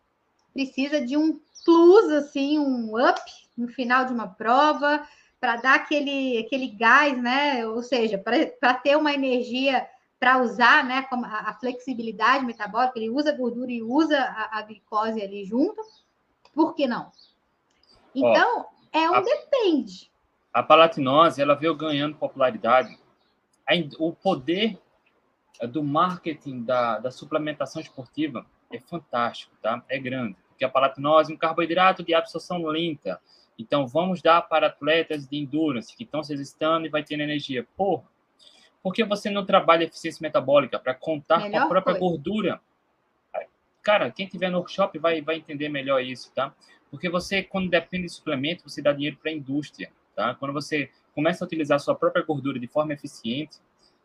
precisa de um plus, assim, um up no final de uma prova, para dar aquele, aquele gás, né? Ou seja, para ter uma energia para usar, né? Como a, a, flexibilidade metabólica, ele usa gordura e usa a, a glicose ali junto. Por que não? Então, Ó, é um a... depende a palatinose ela veio ganhando popularidade. O poder do marketing da, da suplementação esportiva é fantástico, tá? É grande. porque a palatinose é um carboidrato de absorção lenta. Então, vamos dar para atletas de endurance que estão se exercitando e vai ter energia. Porra, por que você não trabalha eficiência metabólica para contar melhor com a própria coisa. gordura? Cara, quem tiver no workshop vai, vai entender melhor isso, tá? Porque você, quando depende de suplemento, você dá dinheiro para a indústria, tá? Quando você começa a utilizar a sua própria gordura de forma eficiente,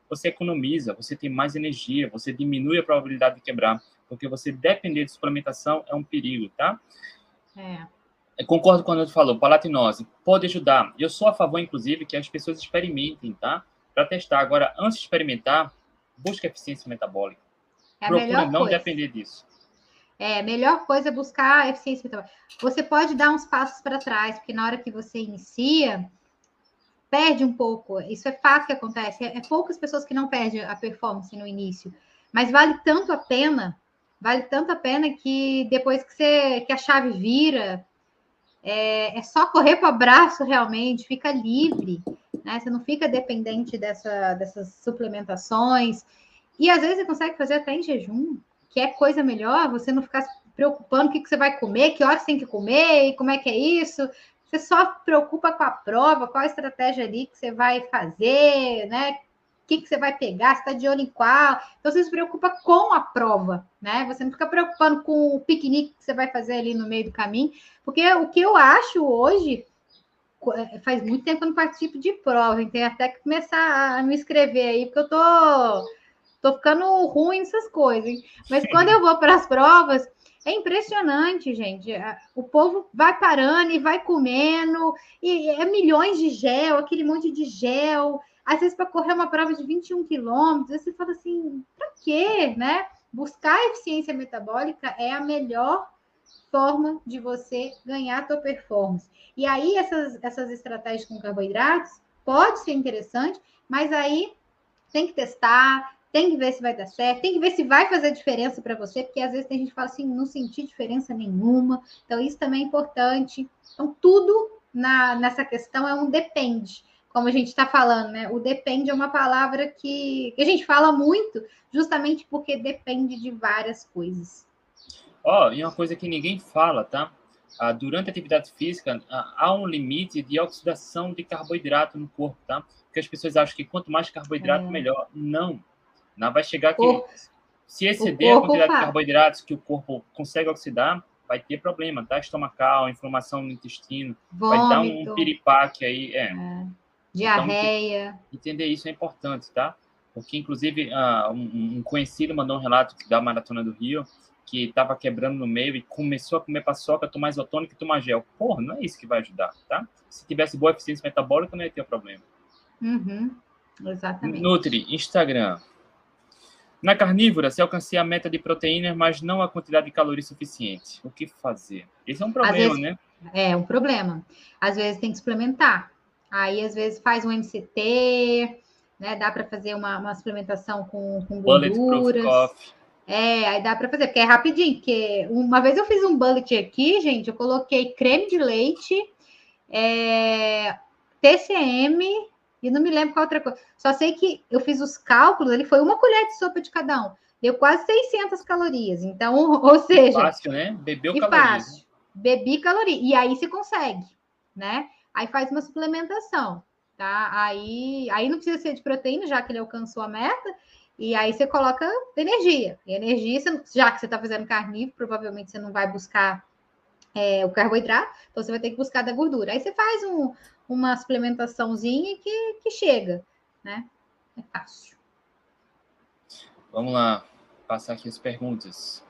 você economiza, você tem mais energia, você diminui a probabilidade de quebrar, porque você depender de suplementação é um perigo, tá? É. Eu concordo com o que falou, palatinose pode ajudar. Eu sou a favor, inclusive, que as pessoas experimentem, tá? Para testar. Agora, antes de experimentar, busque eficiência metabólica. É Procure não coisa. depender disso. É, a melhor coisa é buscar eficiência metabólica. Você pode dar uns passos para trás, porque na hora que você inicia, perde um pouco. Isso é fato que acontece. É, é poucas pessoas que não perdem a performance no início. Mas vale tanto a pena, vale tanto a pena que depois que, você, que a chave vira, é, é só correr para o abraço realmente, fica livre. Né? Você não fica dependente dessa, dessas suplementações. E às vezes você consegue fazer até em jejum quer coisa melhor, você não ficar se preocupando o que, que você vai comer, que horas tem que comer, e como é que é isso. Você só preocupa com a prova, qual a estratégia ali que você vai fazer, né? O que, que você vai pegar, se está de olho em qual. Então, você se preocupa com a prova, né? Você não fica preocupando com o piquenique que você vai fazer ali no meio do caminho. Porque o que eu acho hoje, é, faz muito tempo que eu não participo de prova, então até que começar a me inscrever aí, porque eu tô Tô ficando ruim nessas coisas, hein? Mas quando eu vou para as provas, é impressionante, gente. O povo vai parando e vai comendo, e é milhões de gel, aquele monte de gel. Às vezes, para correr uma prova de 21 quilômetros, você fala assim: para quê, né? Buscar eficiência metabólica é a melhor forma de você ganhar a tua performance. E aí, essas, essas estratégias com carboidratos pode ser interessante, mas aí tem que testar, tem que ver se vai dar certo, tem que ver se vai fazer diferença para você, porque às vezes tem gente que fala assim, não senti diferença nenhuma. Então, isso também é importante. Então, tudo na, nessa questão é um depende. Como a gente está falando, né? O depende é uma palavra que, que a gente fala muito, justamente porque depende de várias coisas. Ó, oh, e uma coisa que ninguém fala, tá? Ah, durante a atividade física, ah, há um limite de oxidação de carboidrato no corpo, tá? Porque as pessoas acham que quanto mais carboidrato, é. melhor. Não. Não vai chegar que se exceder a quantidade de carboidratos que o corpo consegue oxidar, vai ter problema, tá? Estomacal, inflamação no intestino, Vômito. vai dar um piripaque aí, é. é. Diarreia. Então, entender isso é importante, tá? Porque, inclusive, uh, um, um, conhecido mandou um relato da Maratona do Rio, que estava quebrando no meio e começou a comer paçoca, tomar isotônico e tomar gel. Porra, não é isso que vai ajudar, tá? Se tivesse boa eficiência metabólica, não ia ter problema. Uhum. Exatamente. Nutri, Instagram. Na carnívora, se alcancei a meta de proteínas, mas não a quantidade de calorias suficiente. O que fazer? Esse é um problema, vezes, né? É um problema. Às vezes tem que suplementar. Aí, às vezes, faz um MCT, né? Dá para fazer uma, uma, suplementação com, com gorduras. É, aí dá para fazer, porque é rapidinho. Porque uma vez eu fiz um bullet aqui, gente, eu coloquei creme de leite, é, TCM e não me lembro qual outra coisa. Só sei que eu fiz os cálculos, ele foi uma colher de sopa de cada um. Deu quase 600 calorias. Então, ou seja... Fácil, né? Bebeu calorias. Fácil. Bebi caloria. E aí se consegue, né? Aí faz uma suplementação, tá? Aí, aí não precisa ser de proteína, já que ele alcançou a meta. E aí você coloca energia. E energia, já que você está fazendo carnívoro, provavelmente você não vai buscar é, o carboidrato, então você vai ter que buscar da gordura. Aí você faz um, uma suplementaçãozinha que, que chega, né? É fácil. Vamos lá, passar aqui as perguntas.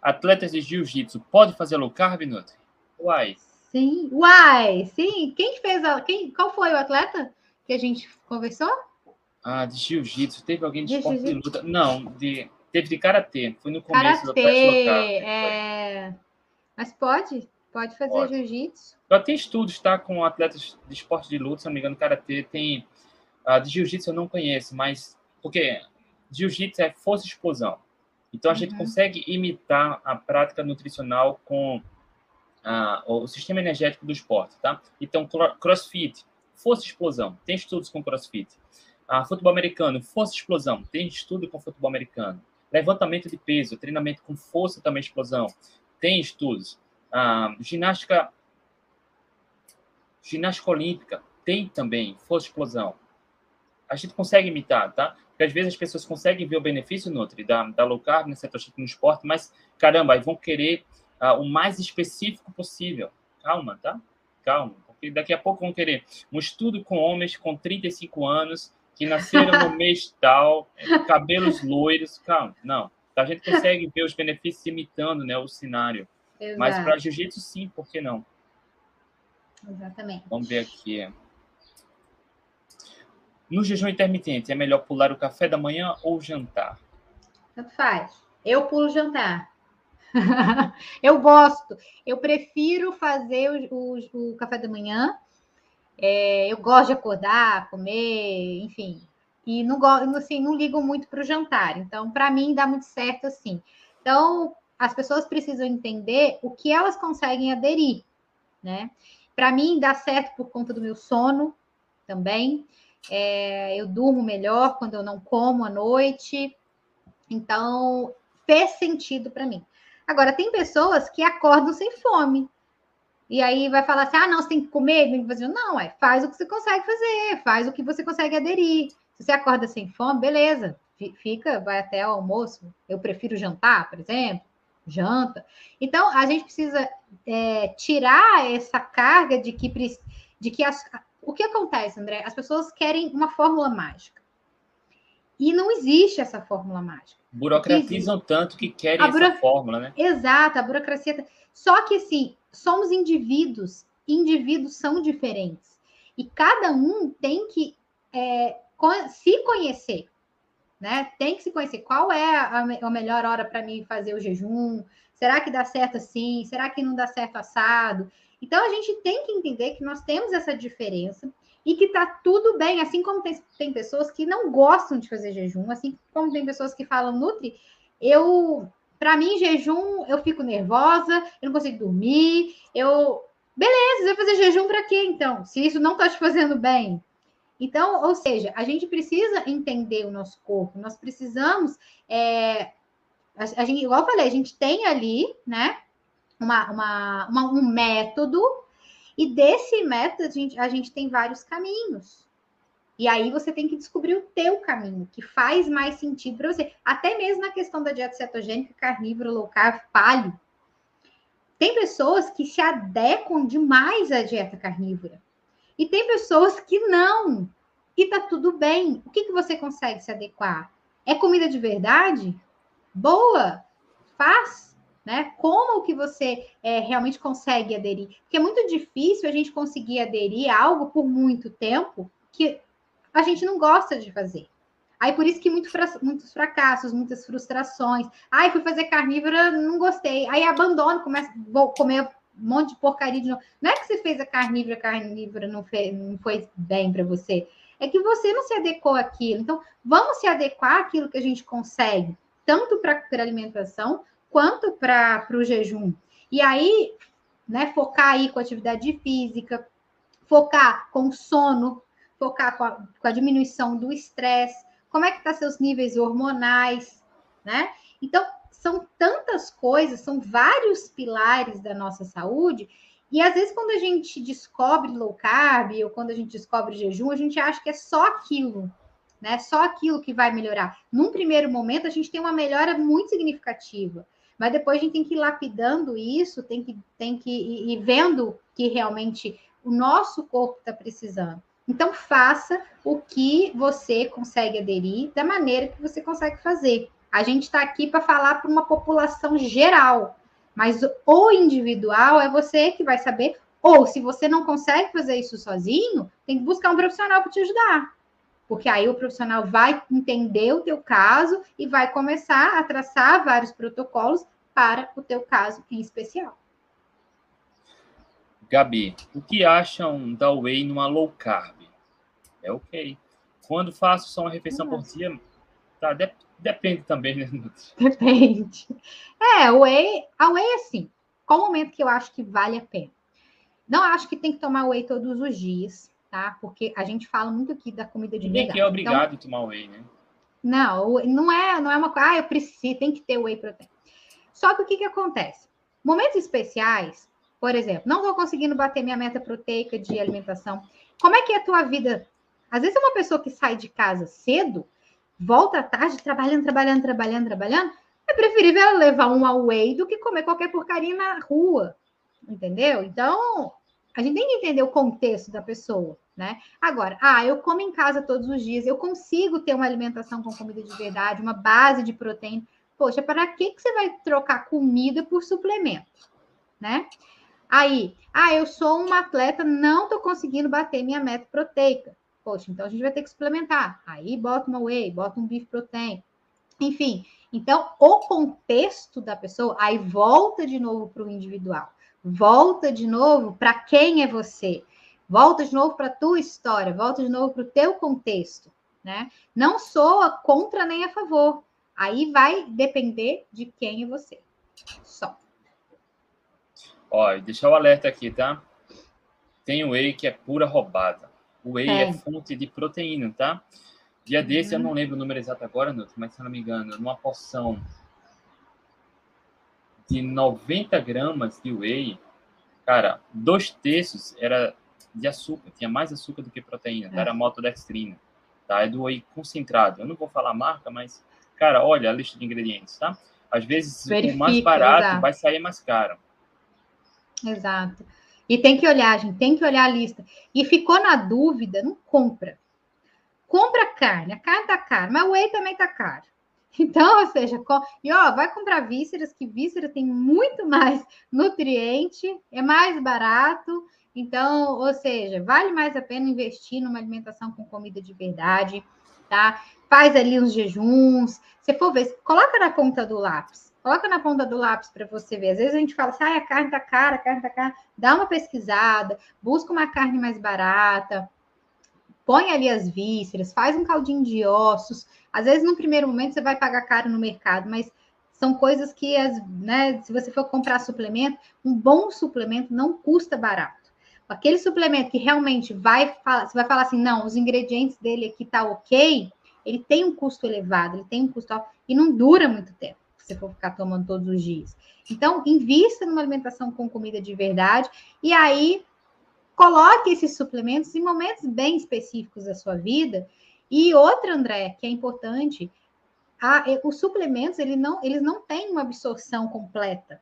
Atletas de jiu-jitsu pode fazer low carb, Nutri? Uai. Sim, uai, sim. Quem fez a. Quem, qual foi o atleta que a gente conversou? Ah, de jiu-jitsu. Teve alguém de, de esporte de luta? Não, de, teve de karatê. Foi no começo karatê, carb. É... Mas pode? Pode fazer jiu-jitsu. Já tem estudos, tá? Com atletas de esporte de luta, se não me engano, karatê tem. Uh, de jiu-jitsu eu não conheço, mas. Porque jiu-jitsu é força e explosão. Então a uhum. gente consegue imitar a prática nutricional com uh, o sistema energético do esporte, tá? Então, crossfit, força explosão. Tem estudos com crossfit. Uh, futebol americano, força explosão. Tem estudo com futebol americano. Levantamento de peso, treinamento com força também explosão. Tem estudos. Ah, ginástica, ginástica olímpica tem também força explosão. A gente consegue imitar, tá? Porque às vezes as pessoas conseguem ver o benefício, Nutri, da, da low carb, né, cetogênico no esporte, mas, caramba, aí vão querer ah, o mais específico possível. Calma, tá? Calma. Porque daqui a pouco vão querer um estudo com homens com 35 anos, que nasceram no mês tal, cabelos loiros. Calma, não. A gente consegue ver os benefícios imitando né, o cenário. Exato. Mas para jiu-jitsu, sim, por que não? Exatamente. Vamos ver aqui. No jejum intermitente, é melhor pular o café da manhã ou jantar? Tanto faz. Eu pulo jantar. eu gosto. Eu prefiro fazer o, o, o café da manhã. É, eu gosto de acordar, comer, enfim. E não, assim, não ligo muito para o jantar. Então, para mim, dá muito certo assim. Então, as pessoas precisam entender o que elas conseguem aderir, né? Para mim, dá certo por conta do meu sono também. É, eu durmo melhor quando eu não como à noite. Então, fez sentido para mim. Agora, tem pessoas que acordam sem fome. E aí vai falar assim: ah, não, você tem que comer, tem que fazer. Não, é, faz o que você consegue fazer, faz o que você consegue aderir. Se você acorda sem fome, beleza, fica, vai até o almoço. Eu prefiro jantar, por exemplo, janta. Então, a gente precisa é, tirar essa carga de que, de que as, o que acontece, André? As pessoas querem uma fórmula mágica. E não existe essa fórmula mágica. Burocratizam tanto que querem buro... essa fórmula, né? Exato, a burocracia. Tá- Só que, assim, somos indivíduos, indivíduos são diferentes. E cada um tem que é, se conhecer, né? Tem que se conhecer. Qual é a, a melhor hora para mim fazer o jejum? Será que dá certo assim? Será que não dá certo assado? Então, a gente tem que entender que nós temos essa diferença e que tá tudo bem, assim como tem, tem pessoas que não gostam de fazer jejum, assim como tem pessoas que falam, Nutri, eu, para mim, jejum, eu fico nervosa, eu não consigo dormir, eu. Beleza, você vai fazer jejum para quê, então? Se isso não tá te fazendo bem. Então, ou seja, a gente precisa entender o nosso corpo, nós precisamos. É, a, a gente, igual eu falei, a gente tem ali, né? uma, uma, uma, um método, e desse método a gente, a gente tem vários caminhos. E aí você tem que descobrir o teu caminho, que faz mais sentido para você. Até mesmo na questão da dieta cetogênica, carnívoro, low carb, paleo. Tem pessoas que se adequam demais à dieta carnívora. E tem pessoas que não. E tá tudo bem. O que, que você consegue se adequar? É comida de verdade? Boa! Faz né? Como que você é, realmente consegue aderir? Porque é muito difícil a gente conseguir aderir a algo por muito tempo que a gente não gosta de fazer. Aí por isso que muito, muitos fracassos, muitas frustrações. Ai, fui fazer carnívora, não gostei. Aí abandono, começa vou comer um monte de porcaria de novo. Não é que você fez a carnívora, a carnívora não, não foi bem para você. É que você não se adequou àquilo. Então, vamos se adequar àquilo que a gente consegue, tanto para a alimentação, quanto para o jejum. E aí, né, focar aí com atividade física, focar com sono, focar com a, com a diminuição do estresse, como é que tá seus níveis hormonais, né? Então, são tantas coisas, são vários pilares da nossa saúde, e às vezes quando a gente descobre low carb ou quando a gente descobre jejum, a gente acha que é só aquilo, né? Só aquilo que vai melhorar. Num primeiro momento, a gente tem uma melhora muito significativa. Mas depois a gente tem que ir lapidando isso, tem que, tem que ir, ir vendo que realmente o nosso corpo está precisando. Então, faça o que você consegue aderir da maneira que você consegue fazer. A gente está aqui para falar para uma população geral, mas o individual é você que vai saber. Ou, se você não consegue fazer isso sozinho, tem que buscar um profissional para te ajudar. Porque aí o profissional vai entender o teu caso e vai começar a traçar vários protocolos para o teu caso em especial. Gabi, o que acham da whey numa low carb? É ok. Quando faço só uma refeição por dia, tá, de, depende também, né? Depende. É, whey, a whey é assim. Qual o momento que eu acho que vale a pena? Não acho que tem que tomar whey todos os dias, tá? Porque a gente fala muito aqui da comida de Ninguém verdade. é obrigado então, a tomar whey, né? Não, não é, não é uma coisa, ah, eu preciso, tem que ter whey protein. Só que o que, que acontece? Momentos especiais, por exemplo, não estou conseguindo bater minha meta proteica de alimentação. Como é que é a tua vida? Às vezes é uma pessoa que sai de casa cedo, volta à tarde, trabalhando, trabalhando, trabalhando, trabalhando. É preferível ela levar um away do que comer qualquer porcaria na rua. Entendeu? Então, a gente tem que entender o contexto da pessoa, né? Agora, ah, eu como em casa todos os dias, eu consigo ter uma alimentação com comida de verdade, uma base de proteína. Poxa, para que, que você vai trocar comida por suplemento, né? Aí, ah, eu sou uma atleta, não estou conseguindo bater minha meta proteica. Poxa, então a gente vai ter que suplementar. Aí bota uma whey, bota um beef protein. Enfim, então o contexto da pessoa, aí volta de novo para o individual. Volta de novo para quem é você. Volta de novo para a tua história, volta de novo para o teu contexto, né? Não soa contra nem a favor. Aí vai depender de quem é você. Só. Ó, deixar o alerta aqui, tá? Tem whey que é pura roubada. O whey é, é fonte de proteína, tá? Dia uhum. desse, eu não lembro o número exato agora, mas se eu não me engano, numa porção de 90 gramas de whey, cara, dois terços era de açúcar, tinha mais açúcar do que proteína, é. era maltodextrina, tá? É do whey concentrado. Eu não vou falar a marca, mas, cara, olha a lista de ingredientes, tá? Às vezes Verifica, o mais barato exato. vai sair mais caro. Exato. E tem que olhar, gente, tem que olhar a lista. E ficou na dúvida, não compra. Compra carne, a carne tá cara, mas o whey também tá caro. Então, ou seja, e ó, vai comprar vísceras, que víscera tem muito mais nutriente, é mais barato. Então, ou seja, vale mais a pena investir numa alimentação com comida de verdade, tá? Faz ali uns jejuns. Se for ver, coloca na ponta do lápis. Coloca na ponta do lápis para você ver. Às vezes a gente fala assim, ah, a carne tá cara, a carne tá cara. Dá uma pesquisada, busca uma carne mais barata, põe ali as vísceras, faz um caldinho de ossos. Às vezes, no primeiro momento, você vai pagar caro no mercado, mas são coisas que, as, né, se você for comprar suplemento, um bom suplemento não custa barato. Aquele suplemento que realmente vai você vai falar assim, não, os ingredientes dele aqui tá ok, ele tem um custo elevado, ele tem um custo alto, e não dura muito tempo se for ficar tomando todos os dias. Então, invista numa alimentação com comida de verdade e aí coloque esses suplementos em momentos bem específicos da sua vida. E outra, André, que é importante, a, os suplementos ele não, eles não têm uma absorção completa.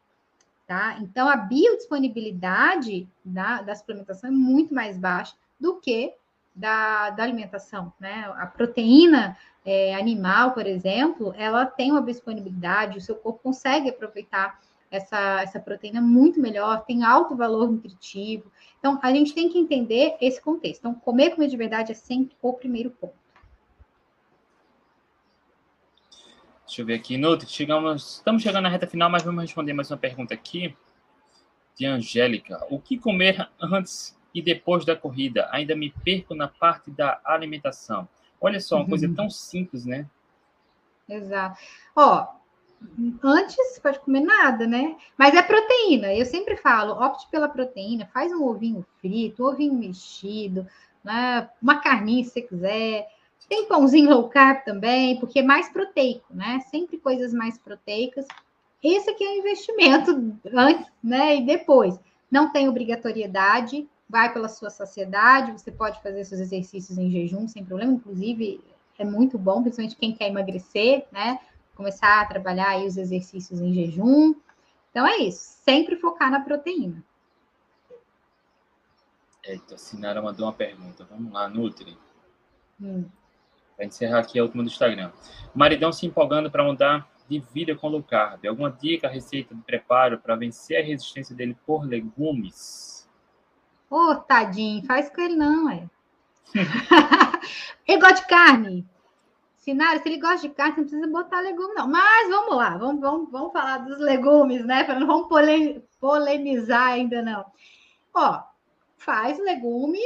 Tá? Então, a biodisponibilidade da, da suplementação é muito mais baixa do que da, da alimentação. Né? A proteína é, animal, por exemplo, ela tem uma disponibilidade, o seu corpo consegue aproveitar essa, essa proteína muito melhor, tem alto valor nutritivo. Então, a gente tem que entender esse contexto. Então, comer comida de verdade é sempre o primeiro ponto. Deixa eu ver aqui, Nutri, chegamos, estamos chegando na reta final, mas vamos responder mais uma pergunta aqui de Angélica. O que comer antes e depois da corrida? Ainda me perco na parte da alimentação. Olha só, uma uhum. coisa tão simples, né? Exato. Ó, antes pode comer nada, né? Mas é proteína. Eu sempre falo, opte pela proteína, faz um ovinho frito, um ovinho mexido, né? uma carninha se você quiser. Tem pãozinho low carb também, porque é mais proteico, né? Sempre coisas mais proteicas. Esse aqui é o investimento antes, né? E depois. Não tem obrigatoriedade, vai pela sua saciedade, você pode fazer seus exercícios em jejum sem problema, inclusive é muito bom, principalmente quem quer emagrecer, né? Começar a trabalhar aí os exercícios em jejum. Então é isso, sempre focar na proteína. Eita, a Sinara mandou uma pergunta. Vamos lá, Nutri. Hum. Para encerrar aqui a última do Instagram. Maridão se empolgando para mudar de vida com low carb. Alguma dica, receita de preparo para vencer a resistência dele por legumes? Ô, oh, tadinho, faz com ele não, é. ele gosta de carne. Sinara, se ele gosta de carne, não precisa botar legume, não. Mas vamos lá, vamos, vamos, vamos falar dos legumes, né? Não vamos polemizar ainda, não. Ó, faz legume,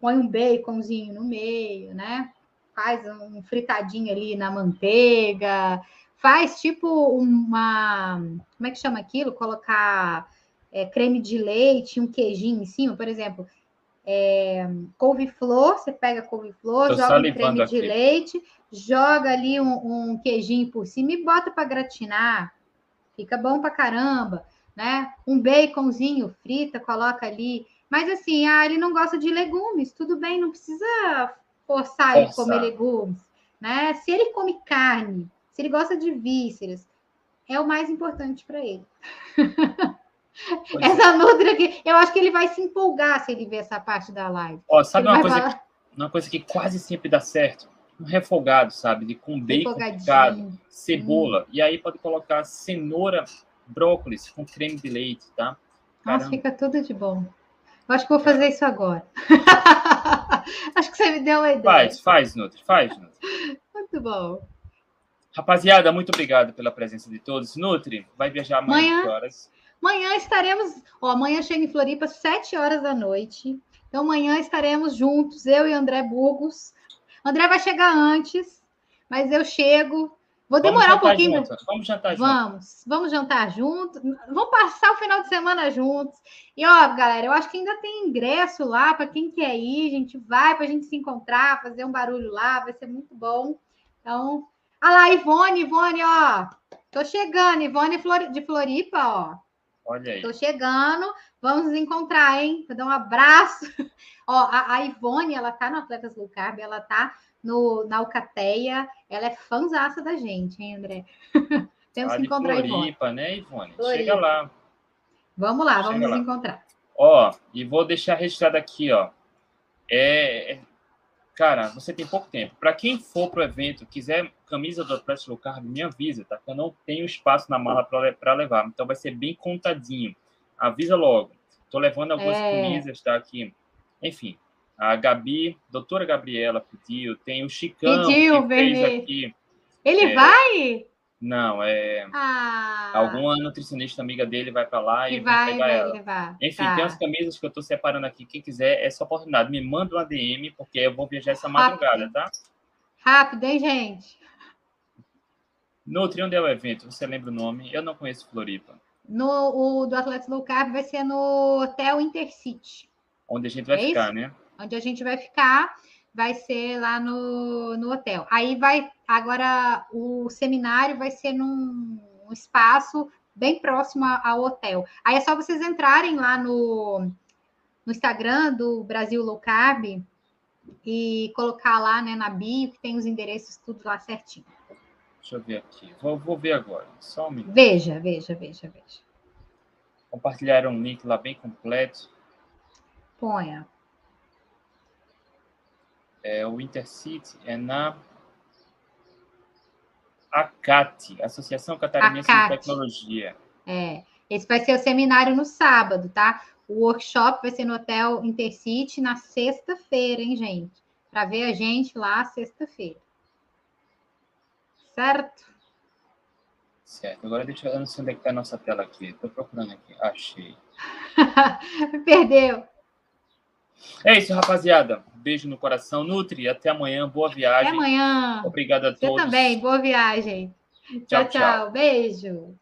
põe um baconzinho no meio, né? Faz um fritadinho ali na manteiga, faz tipo uma. Como é que chama aquilo? Colocar é, creme de leite, um queijinho em cima, por exemplo, é, couve-flor, você pega couve-flor, joga um creme aqui. de leite, joga ali um, um, queijinho por cima e bota para gratinar. Fica bom para caramba. né? Um baconzinho frita, coloca ali. Mas assim, ah, ele não gosta de legumes, tudo bem, não precisa forçar, forçar. ele a comer legumes, né? Se ele come carne, se ele gosta de vísceras, é o mais importante para ele. Essa é. Nutri aqui, eu acho que ele vai se empolgar se ele ver essa parte da live. Ó, sabe uma coisa, falar... que, uma coisa que quase sempre dá certo? Um refogado, sabe? De com bacon picado, cebola. Hum. E aí pode colocar cenoura, brócolis com creme de leite, tá? Caramba. Nossa, fica tudo de bom. Eu acho que vou fazer isso agora. acho que você me deu uma ideia. Faz, faz, Nutri, faz, Nutri. Muito bom. Rapaziada, muito obrigado pela presença de todos. Nutri, vai viajar amanhã, amanhã horas? Amanhã estaremos. Ó, amanhã chega em Floripa às 7 horas da noite. Então, amanhã estaremos juntos, eu e André Burgos. André vai chegar antes, mas eu chego. Vou demorar um pouquinho. Junto. Vamos jantar juntos. Vamos, vamos jantar juntos. Vamos passar o final de semana juntos. E ó, galera, eu acho que ainda tem ingresso lá para quem quer ir. A gente vai para a gente se encontrar, fazer um barulho lá, vai ser muito bom. Então, olha lá, Ivone, Ivone, ó. Tô chegando, Ivone de Floripa, ó. Olha aí. Tô chegando, vamos nos encontrar, hein? Vou dar um abraço. Ó, a, a Ivone, ela tá no Atletas Low Carb, ela tá no, na Alcateia, ela é fãzaça da gente, hein, André? Temos que encontrar Floripa, a Ivone. né, Ivone? Floripa. Chega lá. Vamos lá, vamos Chega nos lá. encontrar. Ó, e vou deixar registrado aqui, ó. É, é cara, você tem pouco tempo. Para quem for pro evento, quiser camisa do Atlético Low Carb, me avisa, tá? Que eu não tenho espaço na mala para levar. Então vai ser bem contadinho. Avisa logo. Tô levando algumas é. camisas, tá? Aqui. Enfim, a Gabi, doutora Gabriela pediu. Tem o Chicão pediu, que fez aqui. Ele é, vai? Não, é. Ah. Alguma nutricionista amiga dele vai para lá e vai, pegar vai ela. Levar. Enfim, tá. tem as camisas que eu estou separando aqui. Quem quiser, essa oportunidade. Me manda um ADM, porque eu vou viajar essa madrugada, Rápido. tá? Rápido, hein, gente? Nutri, onde é o evento? Você lembra o nome? Eu não conheço Floripa. No, o do Atlético Low Carb vai ser no Hotel Intercity. Onde a gente vai é ficar, isso? né? Onde a gente vai ficar vai ser lá no, no hotel. Aí vai, agora o seminário vai ser num um espaço bem próximo ao hotel. Aí é só vocês entrarem lá no, no Instagram do Brasil Low Carb e colocar lá né, na bio, que tem os endereços tudo lá certinho. Deixa eu ver aqui. Vou, vou ver agora. Só um minuto. Veja, veja, veja, veja. Compartilharam um link lá bem completo. Ponha. É, o Intercity é na ACAT, Associação Catarinense de Tecnologia. É, esse vai ser o seminário no sábado, tá? O workshop vai ser no Hotel Intercity na sexta-feira, hein, gente? Para ver a gente lá sexta-feira. Certo? Certo. Agora deixa eu não sei onde é que tá a nossa tela aqui. Estou procurando aqui. Achei. Perdeu. É isso, rapaziada. Beijo no coração. Nutri, até amanhã. Boa viagem. Até amanhã. Obrigado a todos. Você também. Boa viagem. tchau. tchau. tchau. Beijo.